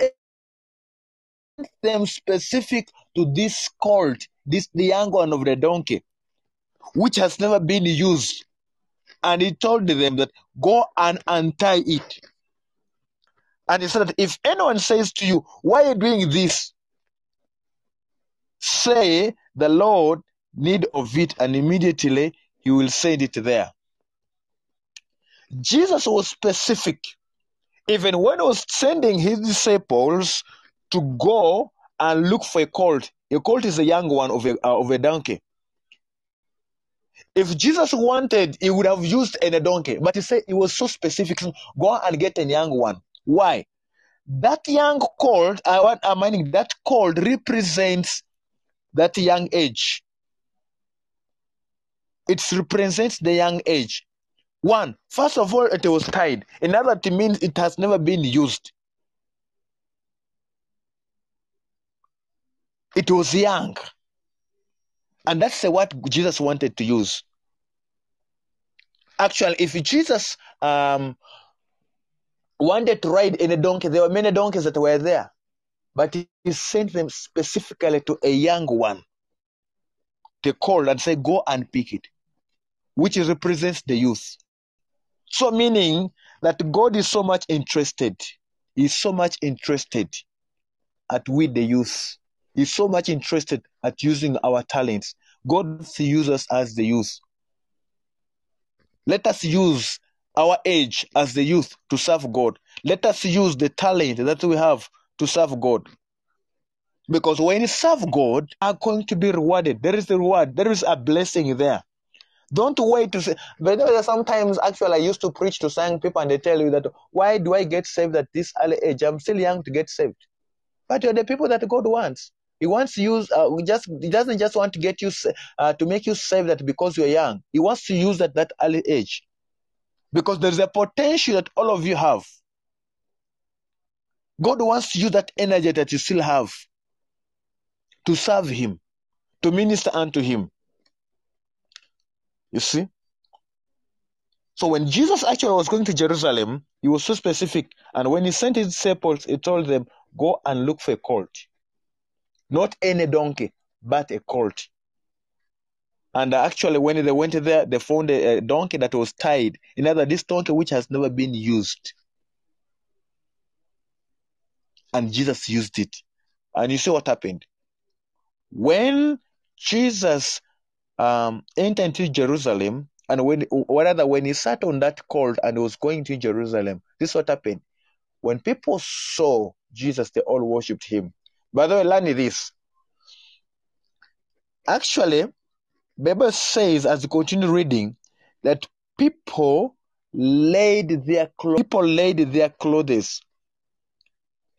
them specific to this colt, this the young one of the donkey, which has never been used. And he told them that go and untie it. And he said if anyone says to you, Why are you doing this? Say the Lord need of it, and immediately he will send it there. Jesus was specific. Even when he was sending his disciples to go and look for a colt, a colt is a young one of a, uh, of a donkey. If Jesus wanted, he would have used any donkey, but he said he was so specific. Go and get a young one. Why? That young colt, I want, I'm meaning that colt represents that young age. It represents the young age. One, first of all, it was tied. Another, it means it has never been used. It was young. And that's what Jesus wanted to use. Actually, if Jesus um, wanted to ride in a donkey, there were many donkeys that were there. But he he sent them specifically to a young one. They called and said, Go and pick it, which represents the youth. So, meaning that God is so much interested, He's so much interested at we, the youth. He's so much interested at using our talents. God uses us as the youth. Let us use our age as the youth to serve God. Let us use the talent that we have to serve God. Because when you serve God, are going to be rewarded. There is a reward. There is a blessing there. Don't wait to say. But sometimes, actually, I used to preach to young people, and they tell you that why do I get saved at this early age? I'm still young to get saved. But you're the people that God wants. He wants you. Uh, just He doesn't just want to get you uh, to make you saved that because you're young. He wants to use at that early age because there's a potential that all of you have. God wants to use that energy that you still have to serve Him, to minister unto Him. You see? So when Jesus actually was going to Jerusalem, he was so specific. And when he sent his disciples, he told them, Go and look for a colt. Not any donkey, but a colt. And actually, when they went there, they found a, donkey that was tied. In other, this donkey which has never been used. And Jesus used it. And you see what happened? When Jesus um, entered into Jerusalem, and when, or rather, when he sat on that colt and was going to Jerusalem, this is what happened. When people saw Jesus, they all worshipped him. By the way, learn this. Actually, Bible says, as you continue reading, that people laid their clothes. People laid their clothes.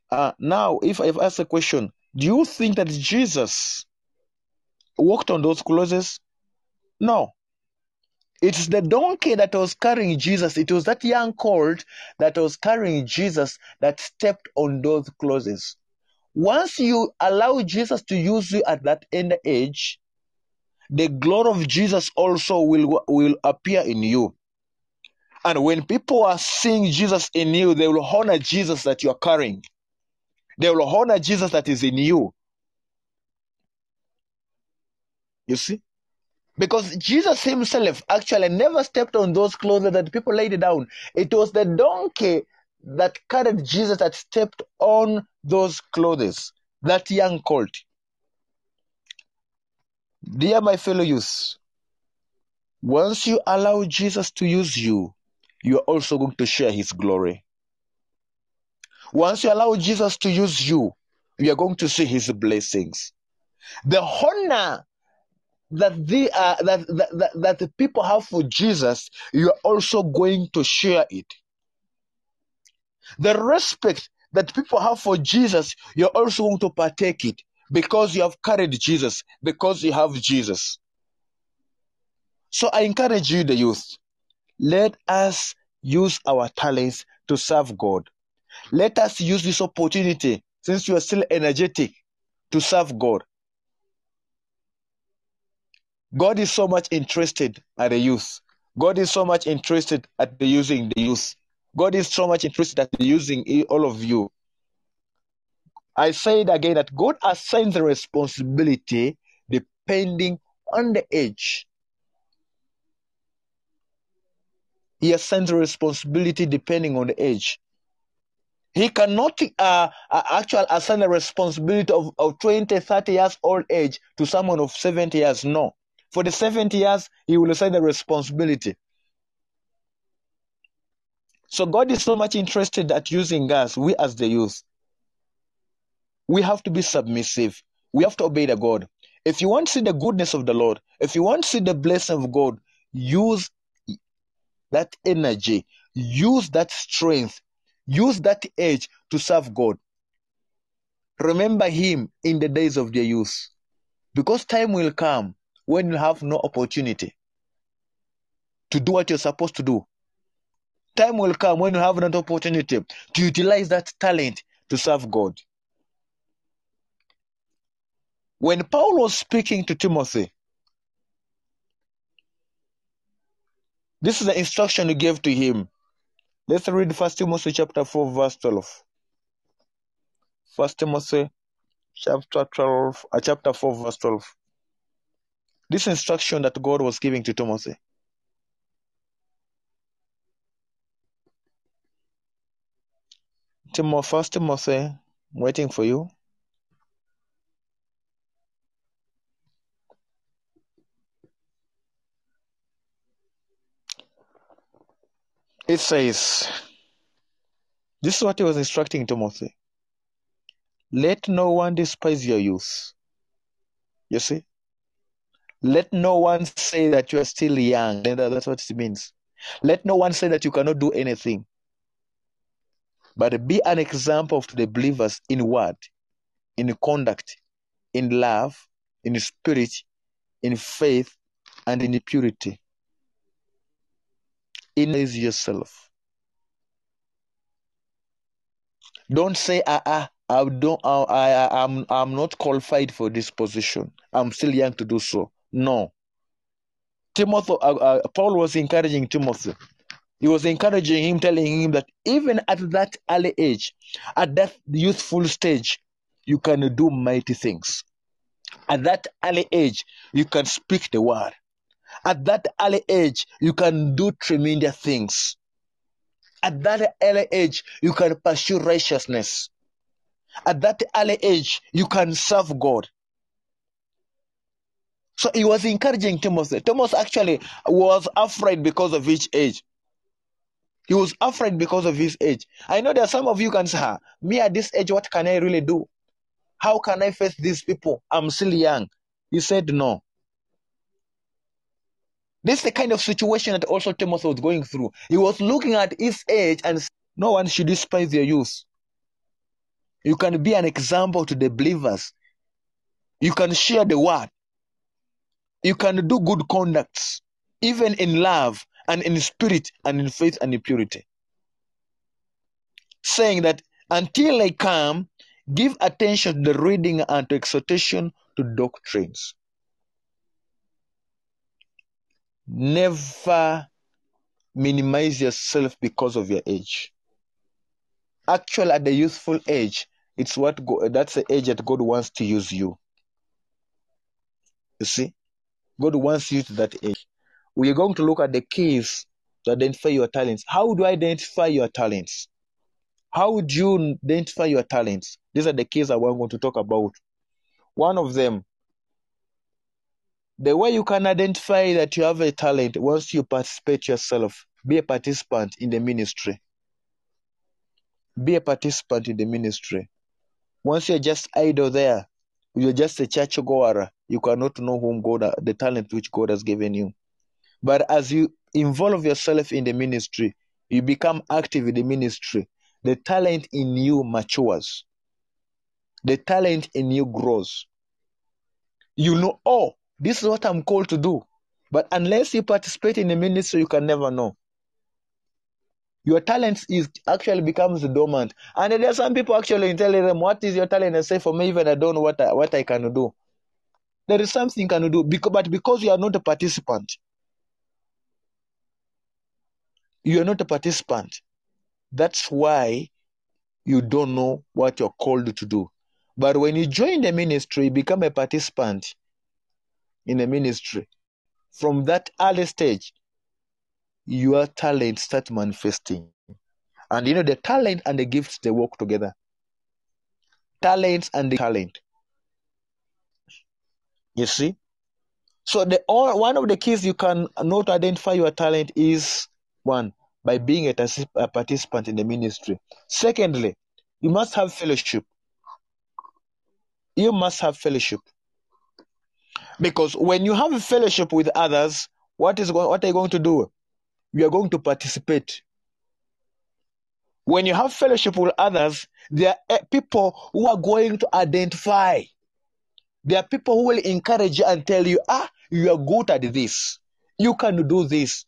Uh, now, if I've asked a question, do you think that Jesus walked on those clothes? No. It's the donkey that was carrying Jesus. It was that young colt that was carrying Jesus that stepped on those clothes. Once you allow Jesus to use you at that end age, the glory of Jesus also will, will appear in you. And when people are seeing Jesus in you, they will honor Jesus that you are carrying. They will honor Jesus that is in you. You see? Because Jesus himself actually never stepped on those clothes that people laid down. It was the donkey that carried Jesus that stepped on those clothes, that young colt. Dear my fellow youth, once you allow Jesus to use you, you are also going to share his glory. Once you allow Jesus to use you, you are going to see his blessings. The honor that the uh, that, that, that that the people have for Jesus, you are also going to share it. The respect that people have for Jesus, you're also going to partake it because you have carried Jesus, because you have Jesus. So I encourage you, the youth, let us use our talents to serve God. Let us use this opportunity, since you are still energetic, to serve God. God is so much interested at the youth. God is so much interested at the using the youth. God is so much interested at using all of you. I say it again that God assigns the responsibility depending on the age. He assigns the responsibility depending on the age. He cannot uh, uh, actually assign a responsibility of, of 20, 30 years old age to someone of 70 years. No. For the 70 years, he will assign a responsibility. So God is so much interested at using us, we as the youth. We have to be submissive. We have to obey the God. If you want to see the goodness of the Lord, if you want to see the blessing of God, use that energy, use that strength, use that edge to serve God. Remember Him in the days of their youth. Because time will come when you have no opportunity to do what you're supposed to do. Time will come when you have an opportunity to utilize that talent to serve God. When Paul was speaking to Timothy, this is the instruction he gave to him. Let's read First Timothy chapter 4, verse 12. First Timothy chapter 12, uh, chapter 4, verse 12. This instruction that God was giving to Timothy. Timothy, First Timothy, I'm waiting for you. It says, this is what he was instructing Timothy. Let no one despise your youth. You see? Let no one say that you are still young. That's what it means. Let no one say that you cannot do anything. But be an example to the believers in word, in conduct, in love, in spirit, in faith, and in purity. Inaise yourself. Don't say, ah, ah, I don't, I, I, I'm, I'm not qualified for this position. I'm still young to do so. No. Timothy, uh, uh, Paul was encouraging Timothy. He was encouraging him, telling him that even at that early age, at that youthful stage, you can do mighty things. At that early age, you can speak the word. At that early age, you can do tremendous things. At that early age, you can pursue righteousness. At that early age, you can serve God. So he was encouraging Timothy. Timothy actually was afraid because of his age. He was afraid because of his age. I know there are some of you can say, "Ah, me at this age, what can I really do? How can I face these people? I'm still young. He said, no. This is the kind of situation that also Timothy was going through. He was looking at his age and s- no one should despise your youth. You can be an example to the believers. You can share the word. You can do good conducts, even in love and in spirit and in faith and in purity. Saying that until I come, give attention to the reading and to exhortation to doctrines. Never minimize yourself because of your age. Actually, at the youthful age, it's what that's the age that God wants to use you. You see, God wants you to that age. We are going to look at the keys to identify your talents. How do I identify your talents? How would you identify your talents? These are the keys that we're going to talk about. One of them, the way you can identify that you have a talent once you participate yourself, be a participant in the ministry. Be a participant in the ministry. Once you're just idle there, you're just a church goer, you cannot know whom God, the talent which God has given you. But as you involve yourself in the ministry, you become active in the ministry, the talent in you matures. The talent in you grows. You know, oh, this is what I'm called to do. But unless you participate in the ministry, you can never know. Your talent is actually becomes dormant. And there are some people actually telling them, What is your talent? And say, For me, even I don't know what I, what I can do. There is something you can do, because, but because you are not a participant, you are not a participant. That's why you don't know what you're called to do. But when you join the ministry, become a participant in the ministry. From that early stage, your talent start manifesting. And you know, the talent and the gifts they work together. Talents and the talent. You see? So the all, one of the keys you can know to identify your talent is one, by being a, participant in the ministry. Secondly, you must have fellowship. You must have fellowship. Because when you have a fellowship with others, what is what are you going to do? You are going to participate. When you have fellowship with others, there are eh, people who are going to identify. There are people who will encourage you and tell you, ah, you are good at this. You can do this.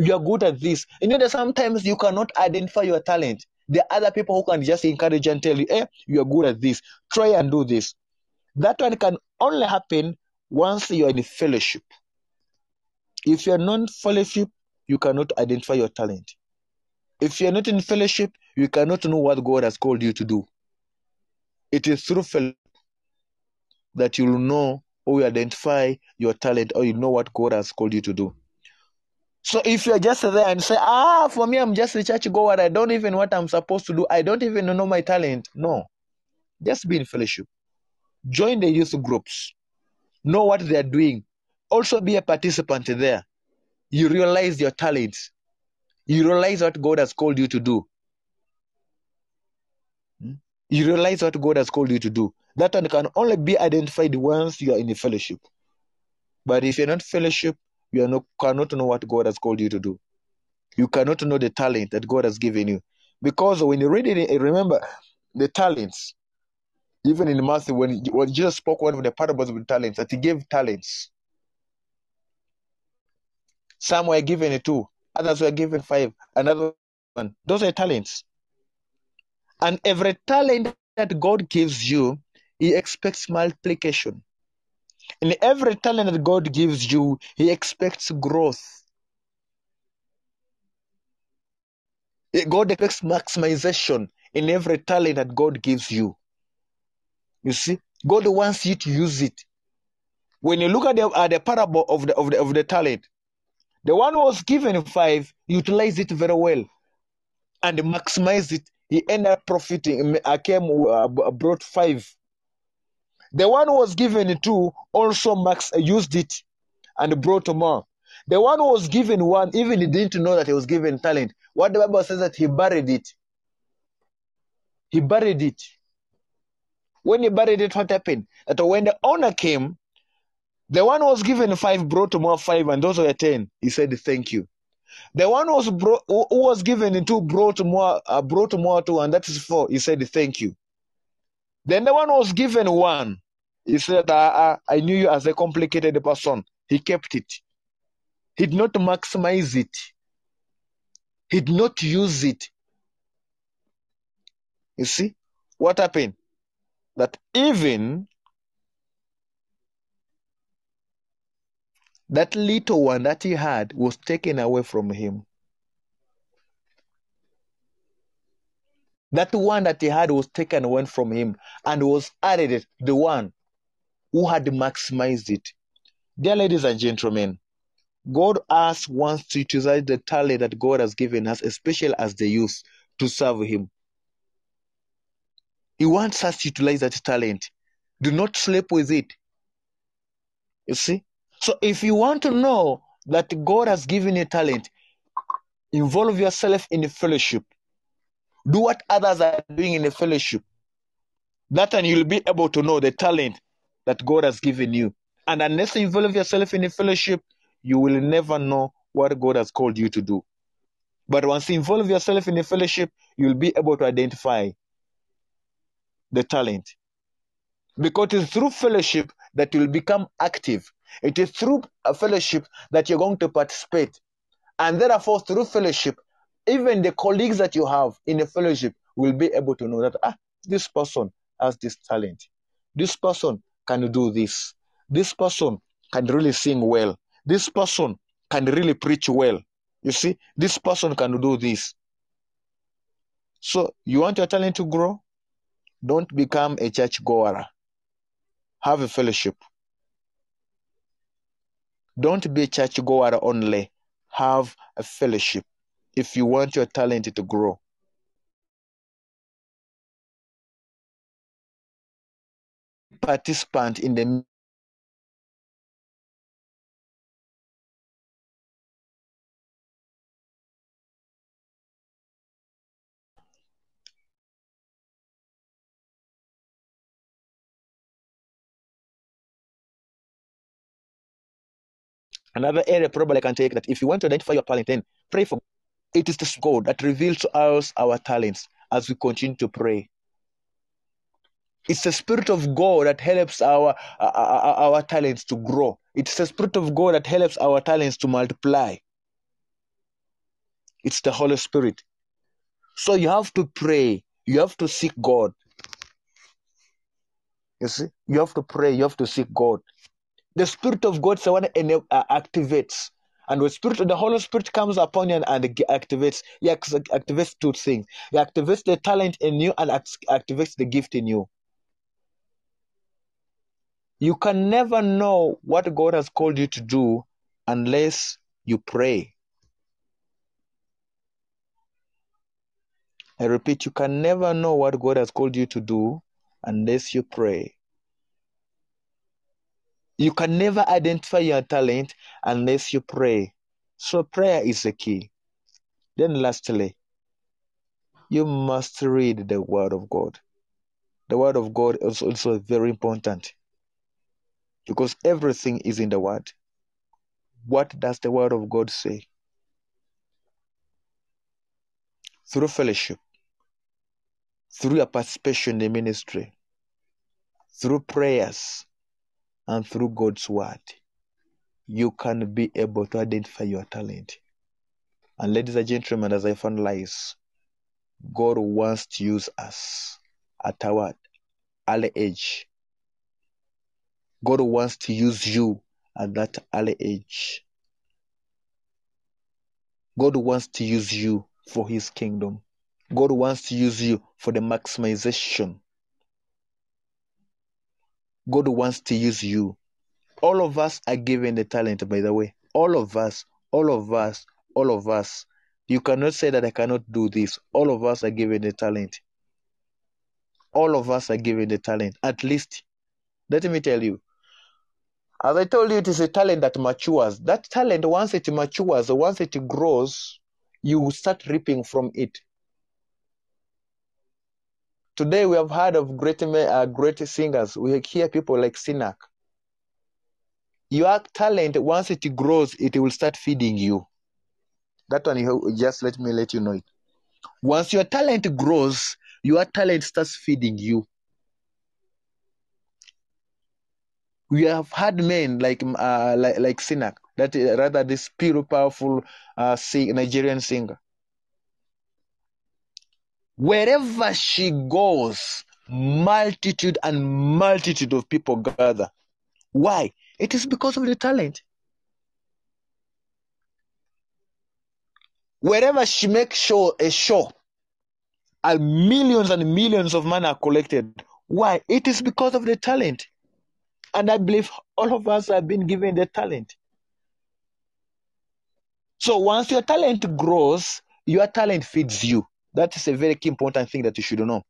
You are good at this. You know that sometimes you cannot identify your talent. There are other people who can just encourage and tell you, hey, you are good at this. Try and do this. That one can only happen once you are in fellowship. If you are non fellowship, you cannot identify your talent. If you are not in fellowship, you cannot know what God has called you to do. It is through fellowship that you will know or you identify your talent or you know what God has called you to do. So if you're just there and say, ah, for me, I'm just a church goer, I don't even know what I'm supposed to do, I don't even know my talent. No. Just be in fellowship. Join the youth groups. Know what they're doing. Also be a participant there. You realize your talents. You realize what God has called you to do. Hmm? You realize what God has called you to do. That one can only be identified once you are in a fellowship. But if you're not fellowship, you are not, cannot know what God has called you to do. You cannot know the talent that God has given you. Because when you read it, remember the talents. Even in Matthew, when, when Jesus spoke one of the parables of the talents, that he gave talents. Some were given two, others were given five, another one. Those are talents. And every talent that God gives you, He expects multiplication. In every talent that God gives you, He expects growth. God expects maximization in every talent that God gives you. You see, God wants you to use it. When you look at the, at the parable of the, of the of the talent, the one who was given five utilized it very well and maximized it. He ended up profiting. I came uh, brought five. The one who was given two also max used it and brought more. The one who was given one, even he didn't know that he was given talent. What the Bible says that he buried it. He buried it. When he buried it, what happened? That when the owner came, the one who was given five brought more five, and those were ten. He said, "Thank you." The one who was brought, who was given two brought more, uh, brought more two, and that is four. He said, "Thank you." Then the one was given one, he said, uh, "I knew you as a complicated person." He kept it. He did not maximize it. He did not use it. You see what happened? That even that little one that he had was taken away from him. That one that he had was taken away from him and was added the one who had maximized it. Dear ladies and gentlemen, God us wants to utilize the talent that God has given us, especially as the youth, to serve Him. He wants us to utilize that talent. Do not sleep with it. You see? So if you want to know that God has given you talent, involve yourself in fellowship. Do what others are doing in a fellowship. That and you'll be able to know the talent that God has given you. And unless you involve yourself in a fellowship, you will never know what God has called you to do. But once you involve yourself in a fellowship, you'll be able to identify the talent. Because it's through fellowship that you'll become active. It is through a fellowship that you're going to participate. And therefore, through fellowship, even the colleagues that you have in a fellowship will be able to know that, ah, this person has this talent. This person can do this. This person can really sing well. This person can really preach well. You see, this person can do this. So, you want your talent to grow? Don't become a church goer. Have a fellowship. Don't be a church goer only. Have a fellowship if you want your talent to grow. Participant in the Another area probably I can take that if you want to identify your talent, then pray for it is the God that reveals to us our talents as we continue to pray. It's the Spirit of God that helps our, our, our talents to grow. It's the Spirit of God that helps our talents to multiply. It's the Holy Spirit. So you have to pray. You have to seek God. You see, you have to pray. You have to seek God. The Spirit of God is the one that uh, activates. And when Spirit, the Holy Spirit comes upon you and, and activates, he activates two things. He activates the talent in you and activates the gift in you. You can never know what God has called you to do unless you pray. I repeat, you can never know what God has called you to do unless you pray. You can never identify your talent unless you pray. So prayer is the key. Then lastly, you must read the word of God. The word of God is also very important because everything is in the word. What does the word of God say? Through fellowship, through your participation in the ministry, through prayers, and through God's word, you can be able to identify your talent. And ladies and gentlemen, as I finalize, God wants to use us at our early age. God wants to use you at that early age. God wants to use you for His kingdom. God wants to use you for the maximization. God wants to use you. All of us are given the talent, by the way. All of us, all of us, all of us. You cannot say that I cannot do this. All of us are given the talent. All of us are given the talent. At least, let me tell you, as I told you, it is a talent that matures. That talent, once it matures, once it grows, you start reaping from it. Today, we have heard of great, uh, great singers. We hear people like Sinach. Your talent, once it grows, it will start feeding you. That one, just let me let you know it. Once your talent grows, your talent starts feeding you. We have had men like uh, like like Sinach, that rather this pure, powerful uh, sing, Nigerian singer. Wherever she goes, multitude and multitude of people gather. Why? It is because of the talent. Wherever she makes show a show, and millions and millions of men are collected. Why? It is because of the talent. And I believe all of us have been given the talent. So once your talent grows, your talent feeds you. That is a very key important thing that you should know.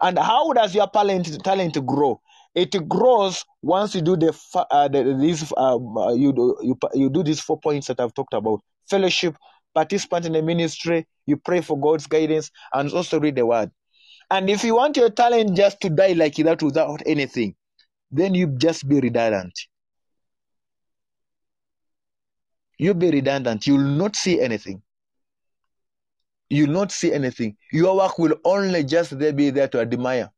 And how does your talent talent grow? It grows once you do the, uh, the these um, uh, you do you, you do these four points that I've talked about: fellowship, participant in the ministry, you pray for God's guidance, and also read the word. And if you want your talent just to die like that without anything, then you just be redundant. You'll be redundant. You'll not see anything. You'll not see anything. Your work will only just there be there to admire.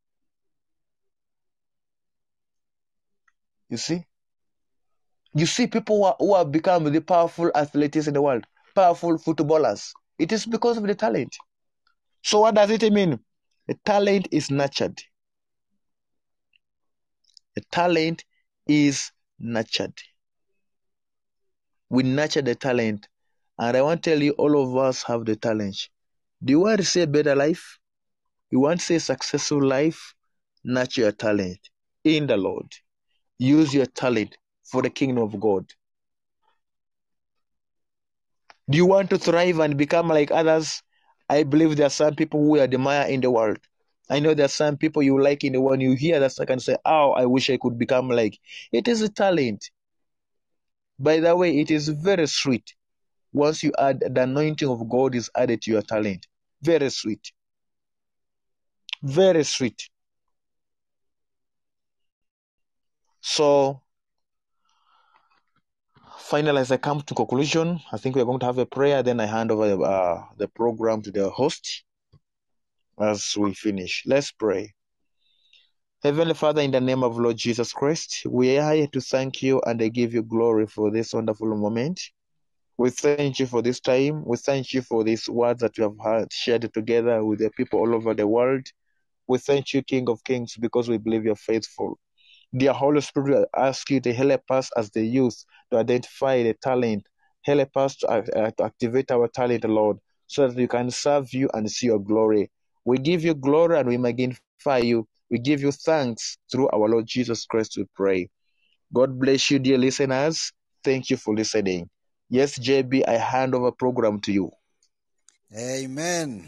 You see? You see people who, are, who have become the powerful athletes in the world, powerful footballers. It is because of the talent. So what does it mean? The talent is nurtured. The talent is nurtured. We nurture the talent. And I want to tell you, all of us have the talent. Do you want to a better life? You want to a successful life? Nurture your talent in the Lord. Use your talent for the kingdom of God. Do you want to thrive and become like others? I believe there are some people who admire in the world. I know there are some people you like in the world. You hear that and say, Oh, I wish I could become like. It is a talent. By the way, it is very sweet once you add the anointing of God is added to your talent. Very sweet. Very sweet. So, finally, as I come to conclusion, I think we're going to have a prayer. Then I hand over uh, the program to the host as we finish. Let's pray. Heavenly Father, in the name of Lord Jesus Christ, we are here to thank you and I give you glory for this wonderful moment. We thank you for this time. We thank you for these words that you have had shared together with the people all over the world. We thank you, King of Kings, because we believe you're faithful. Dear Holy Spirit, I ask you to help us as the youth to identify the talent. Help us to, uh, to activate our talent, Lord, so that we can serve you and see your glory. We give you glory and we magnify you. We give you thanks through our Lord Jesus Christ, we pray. God bless you, dear listeners. Thank you for listening. Yes, JB, I hand over program to you. Amen.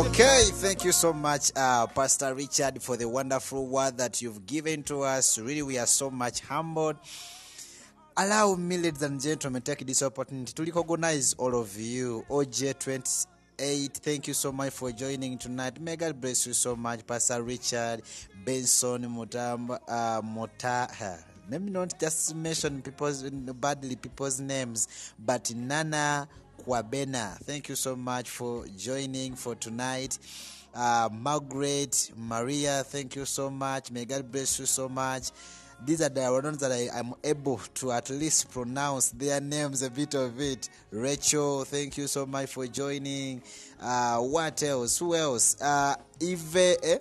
Okay, thank you so much, uh, Pastor Richard, for the wonderful word that you've given to us. Really, we are so much humbled. Allow me, ladies and gentlemen, take this opportunity to recognize all of you. OJ28, thank you so much for joining tonight. May God bless you so much, Pastor Richard, Benson, Mutamba, uh, Mota. Let me not just mention people's badly people's names, but Nana Kwabena. Thank you so much for joining for tonight. Uh, Margaret, Maria, thank you so much. May God bless you so much. These are the ones that I am able to at least pronounce their names, a bit of it. Rachel, thank you so much for joining. Uh, what else? Who else? Uh, eh?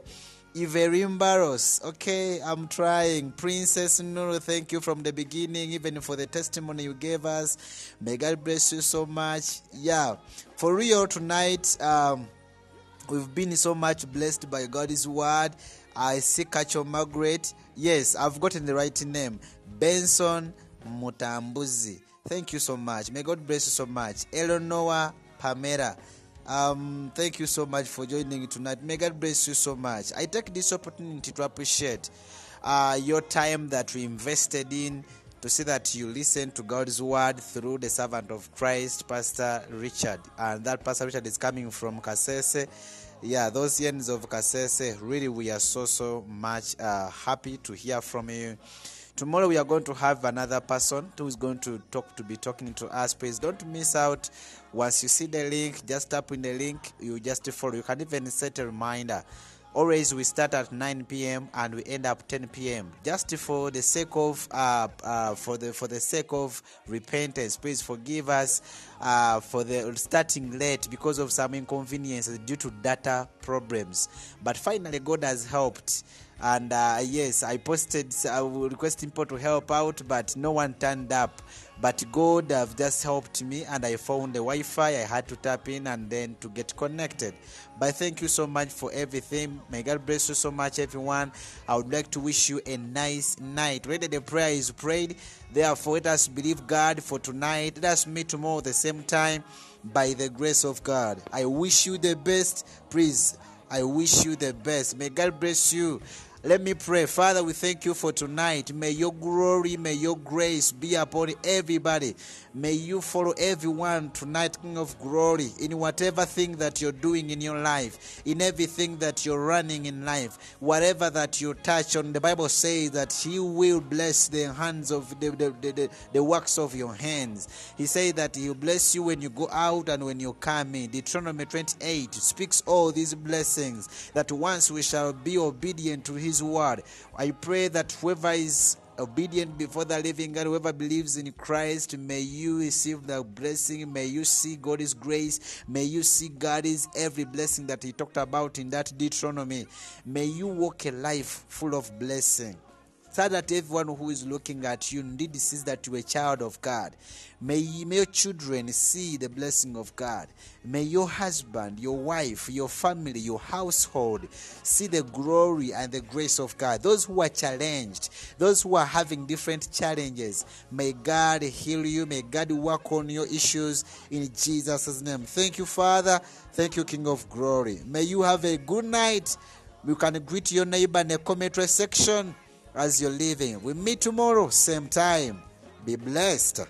Iverimbaros. Okay, I'm trying. Princess Nuru, thank you from the beginning, even for the testimony you gave us. May God bless you so much. Yeah, for real tonight. Um, We've been so much blessed by God's word. I see Kacho Margaret. Yes, I've gotten the right name. Benson Mutambuzi. Thank you so much. May God bless you so much. Eleanor Pamela. Um, thank you so much for joining tonight. May God bless you so much. I take this opportunity to appreciate uh, your time that we invested in to see that you listen to God's word through the servant of Christ, Pastor Richard. And that Pastor Richard is coming from Kasese. Yeah, those ends of Kasese, really, we are so, so much uh, happy to hear from you. Tomorrow we are going to have another person who is going to talk to be talking to us. Please don't miss out. Once you see the link, just tap in the link. You just follow. You can even set a reminder. Always we start at 9 p.m. and we end up 10 p.m. Just for the sake of uh, uh, for the for the sake of repentance, please forgive us uh, for the starting late because of some inconveniences due to data problems. But finally, God has helped. And uh, yes, I posted, I will request people to help out, but no one turned up. But God have just helped me, and I found the Wi-Fi. I had to tap in and then to get connected. But thank you so much for everything. May God bless you so much, everyone. I would like to wish you a nice night. Whether the prayer is prayed, therefore let us believe God for tonight. Let us meet tomorrow at the same time by the grace of God. I wish you the best. Please, I wish you the best. May God bless you. Let me pray. Father, we thank you for tonight. May your glory, may your grace be upon everybody. May you follow everyone tonight, King of glory, in whatever thing that you're doing in your life, in everything that you're running in life, whatever that you touch on. The Bible says that He will bless the hands of the, the, the, the, works of your hands. He said that He'll bless you when you go out and when you come in. Deuteronomy 28 speaks all these blessings that once we shall be obedient to His word. I pray that whoever is obedient before the living God, whoever believes in Christ, may you receive the blessing. May you see God's grace. May you see God's every blessing that He talked about in that Deuteronomy. May you walk a life full of blessing so that everyone who is looking at you indeed sees that you are a child of God. May, may your children see the blessing of God. May your husband, your wife, your family, your household see the glory and the grace of God. Those who are challenged, those who are having different challenges, may God heal you. May God work on your issues in Jesus' name. Thank you, Father. Thank you, King of Glory. May you have a good night. You can greet your neighbor in the commentary section as you're leaving. We meet tomorrow, same time. Be blessed.